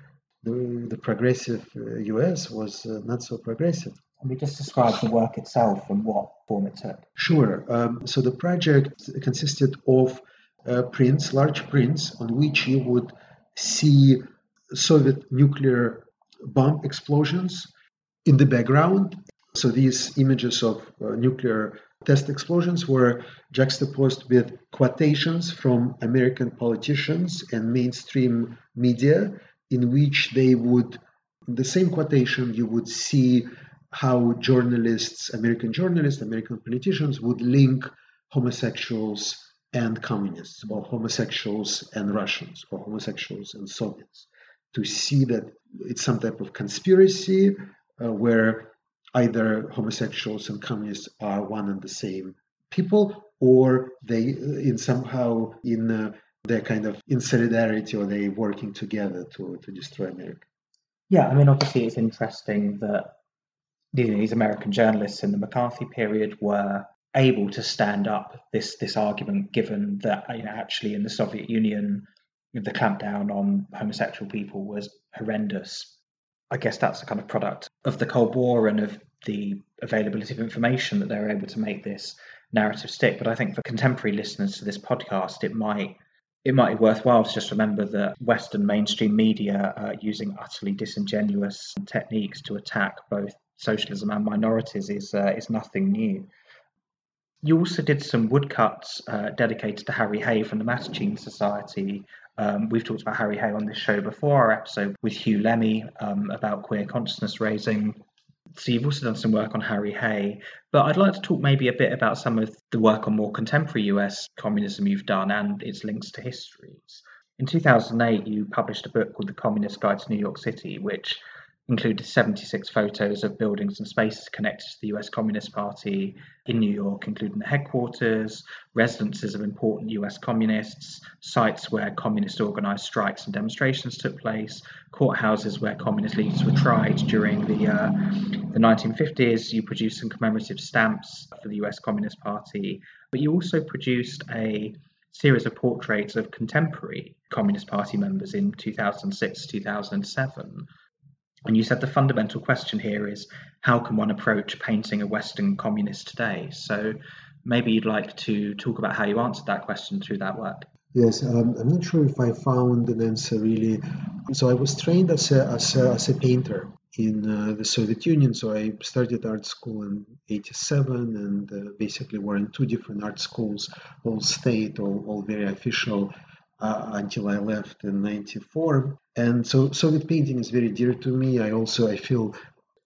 the, the progressive U.S. Uh, was uh, not so progressive. Can we just describe the work itself and what form it took? Sure. Um, so the project consisted of uh, prints, large prints, on which you would see Soviet nuclear bomb explosions in the background. So these images of uh, nuclear test explosions were juxtaposed with quotations from American politicians and mainstream media, in which they would, in the same quotation, you would see how journalists, American journalists, American politicians would link homosexuals and communists, or homosexuals and Russians, or homosexuals and Soviets, to see that it's some type of conspiracy uh, where either homosexuals and communists are one and the same people, or they uh, in somehow in uh, their kind of in solidarity or they working together to, to destroy America. Yeah, I mean, obviously, it's interesting that these American journalists in the McCarthy period were able to stand up this this argument, given that you know, actually in the Soviet Union, the clampdown on homosexual people was horrendous. I guess that's a kind of product of the Cold War and of the availability of information that they were able to make this narrative stick. But I think for contemporary listeners to this podcast, it might it might be worthwhile to just remember that Western mainstream media are using utterly disingenuous techniques to attack both socialism and minorities is uh, is nothing new. You also did some woodcuts uh, dedicated to Harry Hay from the Mattachine Society. Um, we've talked about Harry Hay on this show before, our episode with Huw Lemmey um, about queer consciousness raising. So you've also done some work on Harry Hay, but I'd like to talk maybe a bit about some of the work on more contemporary US communism you've done and its links to histories. In 2008, you published a book called The Communist Guide to New York City, which included 76 photos of buildings and spaces connected to the US Communist Party in New York, including the headquarters, residences of important US communists, sites where communist organized strikes and demonstrations took place, courthouses where communist leaders were tried during the, uh, the 1950s. You produced some commemorative stamps for the US Communist Party, but you also produced a series of portraits of contemporary Communist Party members in 2006 2007. And you said the fundamental question here is how can one approach painting a Western communist today? So maybe you'd like to talk about how you answered that question through that work. Yes, um, I'm not sure if I found an answer really. So I was trained as a, as a, as a painter in uh, the Soviet Union. So I started art school in 87 and uh, basically were in two different art schools, all state, all, all very official uh, until I left in '94. And so Soviet painting is very dear to me. I also I feel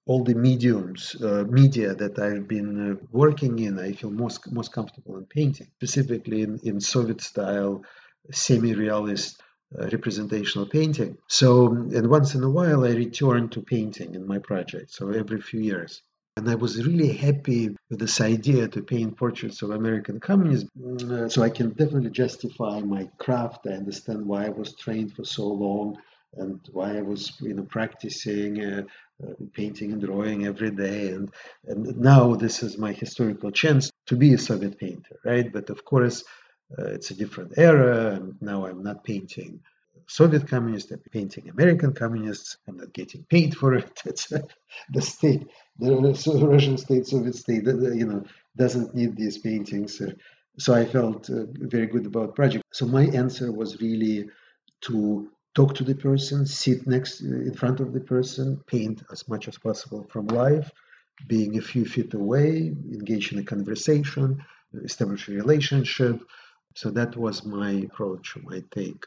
all the mediums, uh, media that I've been uh, working in, I feel most most comfortable in painting, specifically in, in Soviet style, semi-realist uh, representational painting. So, and once in a while, I return to painting in my project. So every few years. And I was really happy with this idea to paint portraits of American communists. Mm, so I can definitely justify my craft. I understand why I was trained for so long and why I was, you know, practicing uh, uh, painting and drawing every day. And, and now this is my historical chance to be a Soviet painter, right? But of course, uh, it's a different era. And now I'm not painting Soviet communists, I'm painting American communists. I'm not getting paid for it. [LAUGHS] It's uh, the state, the Russian state, Soviet state, uh, you know, doesn't need these paintings. Uh. So I felt uh, very good about project. So my answer was really to talk to the person, sit next in front of the person, paint as much as possible from life, being a few feet away, engage in a conversation, establish a relationship. So that was my approach, my take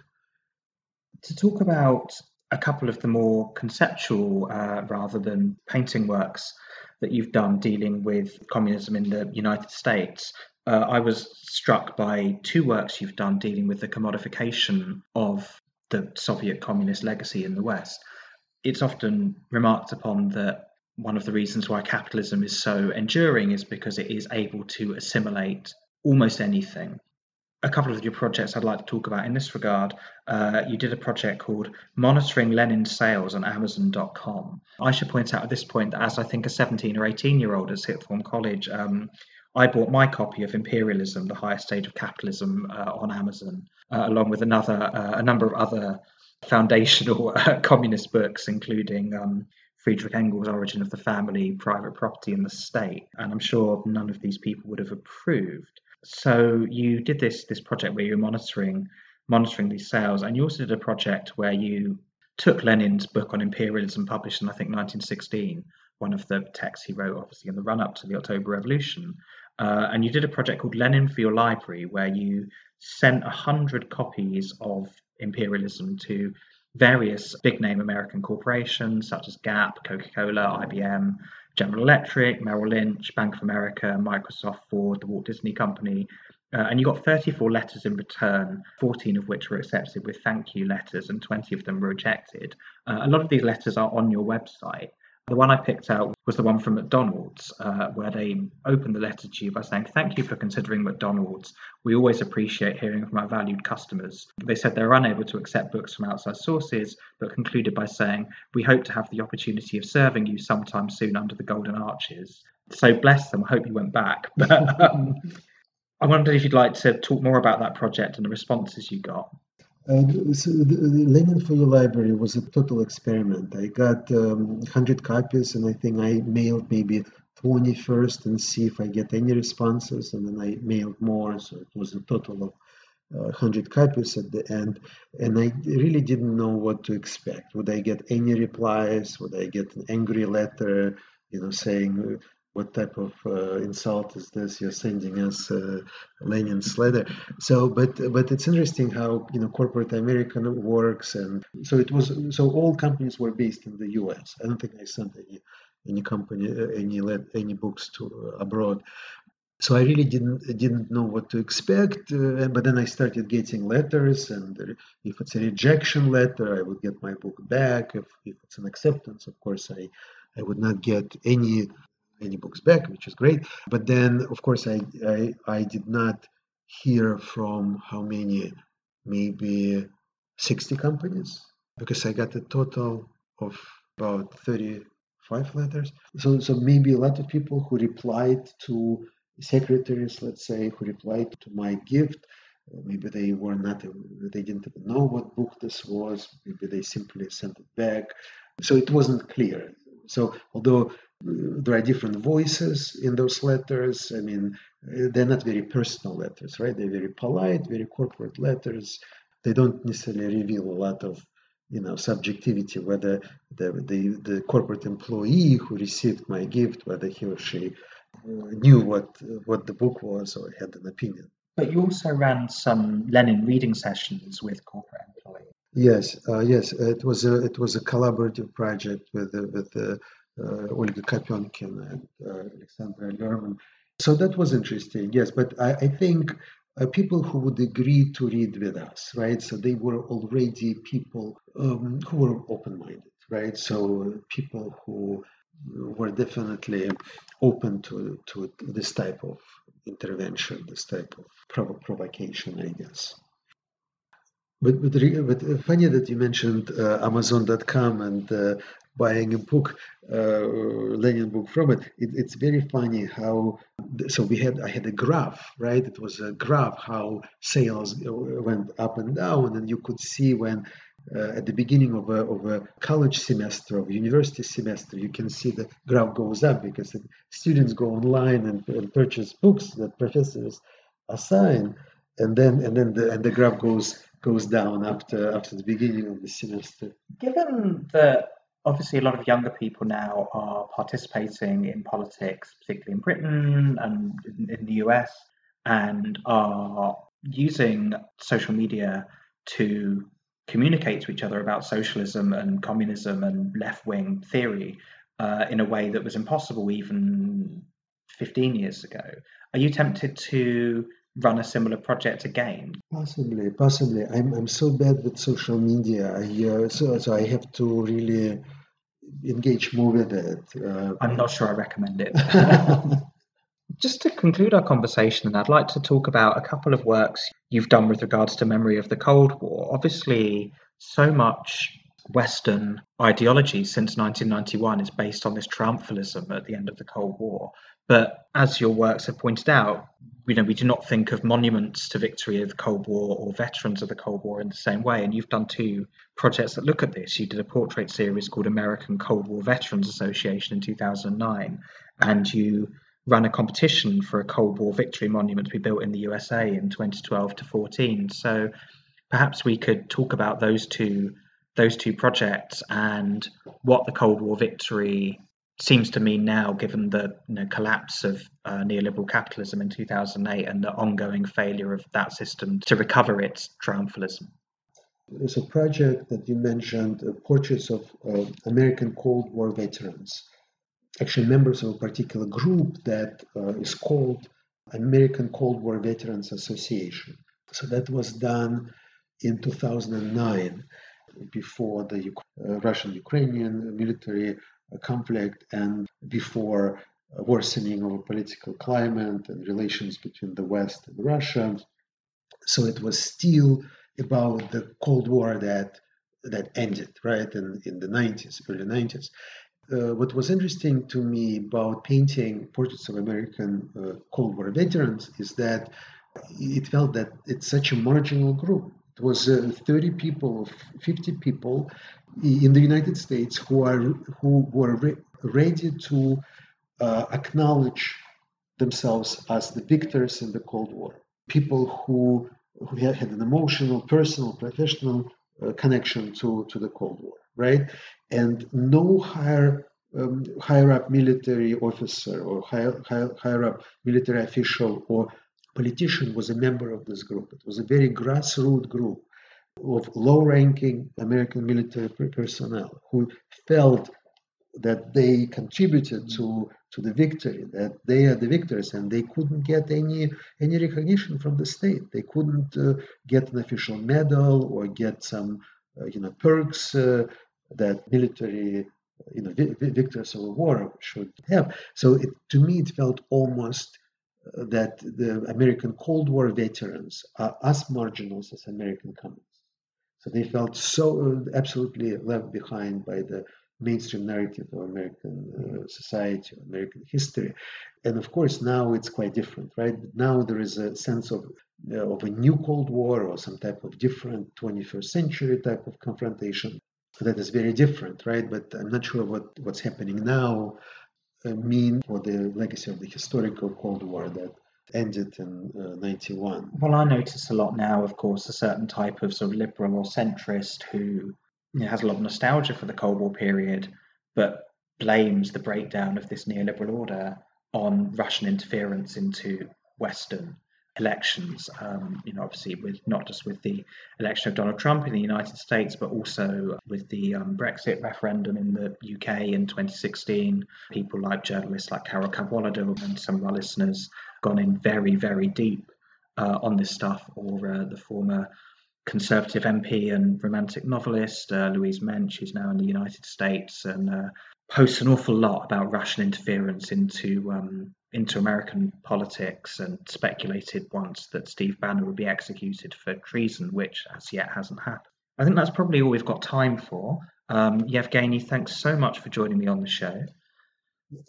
to talk about a couple of the more conceptual uh, rather than painting works that you've done dealing with communism in the United States. Uh, I was struck by two works you've done dealing with the commodification of the Soviet communist legacy in the West. It's often remarked upon that one of the reasons why capitalism is so enduring is because it is able to assimilate almost anything a couple of your projects I'd like to talk about in this regard. Uh, you did a project called Monitoring Lenin Sales on Amazon.com. I should point out at this point that as I think a 17 or 18 year old at sixth form college, um, I bought my copy of Imperialism, the highest stage of capitalism, uh, on Amazon, uh, along with another uh, a number of other foundational [LAUGHS] uh, communist books, including um, Friedrich Engels' Origin of the Family, Private Property and the State. And I'm sure none of these people would have approved. So you did this this project where you were monitoring monitoring these sales, and you also did a project where you took Lenin's book on imperialism, published in I think 1916, one of the texts he wrote, obviously in the run up to the October Revolution, uh, and you did a project called Lenin for Your Library, where you sent hundred copies of imperialism to various big name American corporations such as Gap, Coca Cola, IBM, General Electric, Merrill Lynch, Bank of America, Microsoft, Ford, the Walt Disney Company. Uh, and you got 34 letters in return, 14 of which were accepted with thank you letters, and 20 of them were rejected. Uh, a lot of these letters are on your website. The one I picked out was the one from McDonald's, uh, where they opened the letter to you by saying, Thank you for considering McDonald's. We always appreciate hearing from our valued customers. They said they're unable to accept books from outside sources, but concluded by saying, We hope to have the opportunity of serving you sometime soon under the Golden Arches. So bless them. I hope you went back. [LAUGHS] But um, I wondered if you'd like to talk more about that project and the responses you got. Uh, so the, the Lenin for Your Library was a total experiment. I got um, 100 copies and I think I mailed maybe 20 first and see if I get any responses. And then I mailed more. So it was a total of uh, 100 copies at the end. And I really didn't know what to expect. Would I get any replies? Would I get an angry letter? You know, saying what type of uh, insult is this you're sending us uh, lenin's letter so but but it's interesting how you know corporate american works and so it was so all companies were based in the us i don't think i sent any any company uh, any any books to uh, abroad so I really didn't didn't know what to expect. Uh, but then I started getting letters, and if it's a rejection letter, I would get my book back. If, if it's an acceptance, of course, I I would not get any any books back, which is great. But then, of course, I I, I did not hear from how many, maybe 60 companies, because I got a total of about 35 letters. So so maybe a lot of people who replied to secretaries, let's say, who replied to my gift. Uh, maybe they were not, they didn't even know what book this was. Maybe they simply sent it back. So it wasn't clear. So although there are different voices in those letters, I mean, uh, they're not very personal letters, right? They're very polite, very corporate letters. They don't necessarily reveal a lot of you know subjectivity whether the, the the corporate employee who received my gift whether he or she knew what what the book was or had an opinion. But you also ran some Lenin reading sessions with corporate employees. Yes, uh, yes, it was a it was a collaborative project with uh, with uh, uh Olga Kopenkina and uh, Alexandra Lerman. So that was interesting. Yes, but I, I think uh, people who would agree to read with us, right? So they were already people um, who were open-minded, right? So people who were definitely open to, to this type of intervention, this type of provo- provocation, I guess. But, but, but funny that you mentioned uh, Amazon.com and uh, buying a book, uh, Lenin book from it. it. It's very funny how. So we had I had a graph, right? It was a graph how sales went up and down, and you could see when uh, at the beginning of a, of a college semester, of university semester, you can see the graph goes up because students go online and, and purchase books that professors assign, and then and then the and the graph goes goes down after after the beginning of the semester. Given that obviously a lot of younger people now are participating in politics, particularly in Britain and in, the US, and are using social media to communicate to each other about socialism and communism and left wing theory uh, in a way that was impossible even 15 years ago. Are you tempted to run a similar project again? Possibly, possibly. I'm, I'm so bad with social media. I, uh, so, so I have to really engage more with it. Uh, I'm not sure I recommend it. [LAUGHS] Just to conclude our conversation, I'd like to talk about a couple of works you've done with regards to memory of the Cold War. Obviously, so much Western ideology since 1991 is based on this triumphalism at the end of the Cold War. But as your works have pointed out, you know, we do not think of monuments to victory of the Cold War or veterans of the Cold War in the same way. And you've done two projects that look at this. You did a portrait series called American Cold War Veterans Association in 2009, and you ran a competition for a Cold War victory monument to be built in the USA in 2012 to 14. So perhaps we could talk about those two those two projects and what the Cold War victory seems to me now, given the you know, collapse of uh, neoliberal capitalism in 2008 and the ongoing failure of that system to recover its triumphalism. There's a project that you mentioned, uh, portraits of uh, American Cold War veterans actually members of a particular group that uh, is called American Cold War Veterans Association. So that was done in 2009, before the uh, Russian-Ukrainian military uh, conflict and before worsening of a political climate and relations between the West and Russia. So it was still about the Cold War that that ended right in, in the 90s, early 90s uh, what was interesting to me about painting portraits of American uh, Cold War veterans is that it felt that it's such a marginal group. It was uh, 30 people, 50 people in the United States who are who were re- ready to uh, acknowledge themselves as the victors in the Cold War. People who who had an emotional, personal, professional uh, connection to, to the Cold War right? And no higher um, higher up military officer or higher, higher, higher up military official or politician was a member of this group. It was a very grassroots group of low-ranking American military personnel who felt that they contributed to to the victory, that they are the victors, and they couldn't get any any recognition from the state. They couldn't uh, get an official medal or get some uh, you know perks uh, that military you know vi- victors of a war should have. So it, to me, it felt almost that the American Cold War veterans are as marginals as American communists. So they felt so uh, absolutely left behind by the mainstream narrative of American uh, society, American history. And of course, now it's quite different, right? Now there is a sense of uh, of a new Cold War or some type of different 21st century type of confrontation that is very different, right? But I'm not sure what what's happening now mean for the legacy of the historical Cold War that ended in uh, 91. Well, I notice a lot now, of course, a certain type of sort of liberal or centrist who you know, has a lot of nostalgia for the Cold War period, but blames the breakdown of this neoliberal order on Russian interference into Western elections. Um, you know, obviously, with not just with the election of Donald Trump in the United States, but also with the um, Brexit referendum in the UK in 2016. People like journalists like Carol Cadwalladr and some of our listeners gone in very, very deep uh, on this stuff, or uh, the former conservative MP and romantic novelist uh, Louise Mensch, who's now in the United States and uh, posts an awful lot about Russian interference into um, into American politics and speculated once that Steve Bannon would be executed for treason, which as yet hasn't happened. I think that's probably all we've got time for. Um, Yevgeny, thanks so much for joining me on the show.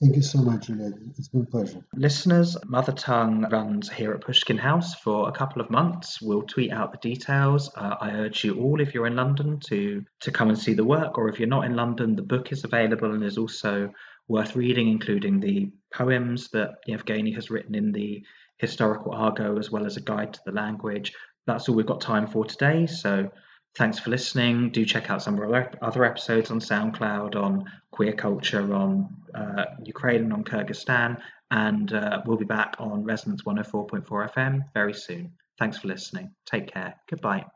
Thank you so much, Juliet. It's been a pleasure. Listeners, Mother Tongue runs here at Pushkin House for a couple of months. We'll tweet out the details. Uh, I urge you all, if you're in London, to to come and see the work, or if you're not in London, the book is available and is also worth reading, including the poems that Yevgeny has written in the historical Argo, as well as a guide to the language. That's all we've got time for today. So Thanks for listening. Do check out some of our other episodes on SoundCloud, on queer culture, on uh, Ukraine, and on Kyrgyzstan. And uh, we'll be back on Resonance 104.4 FM very soon. Thanks for listening. Take care. Goodbye.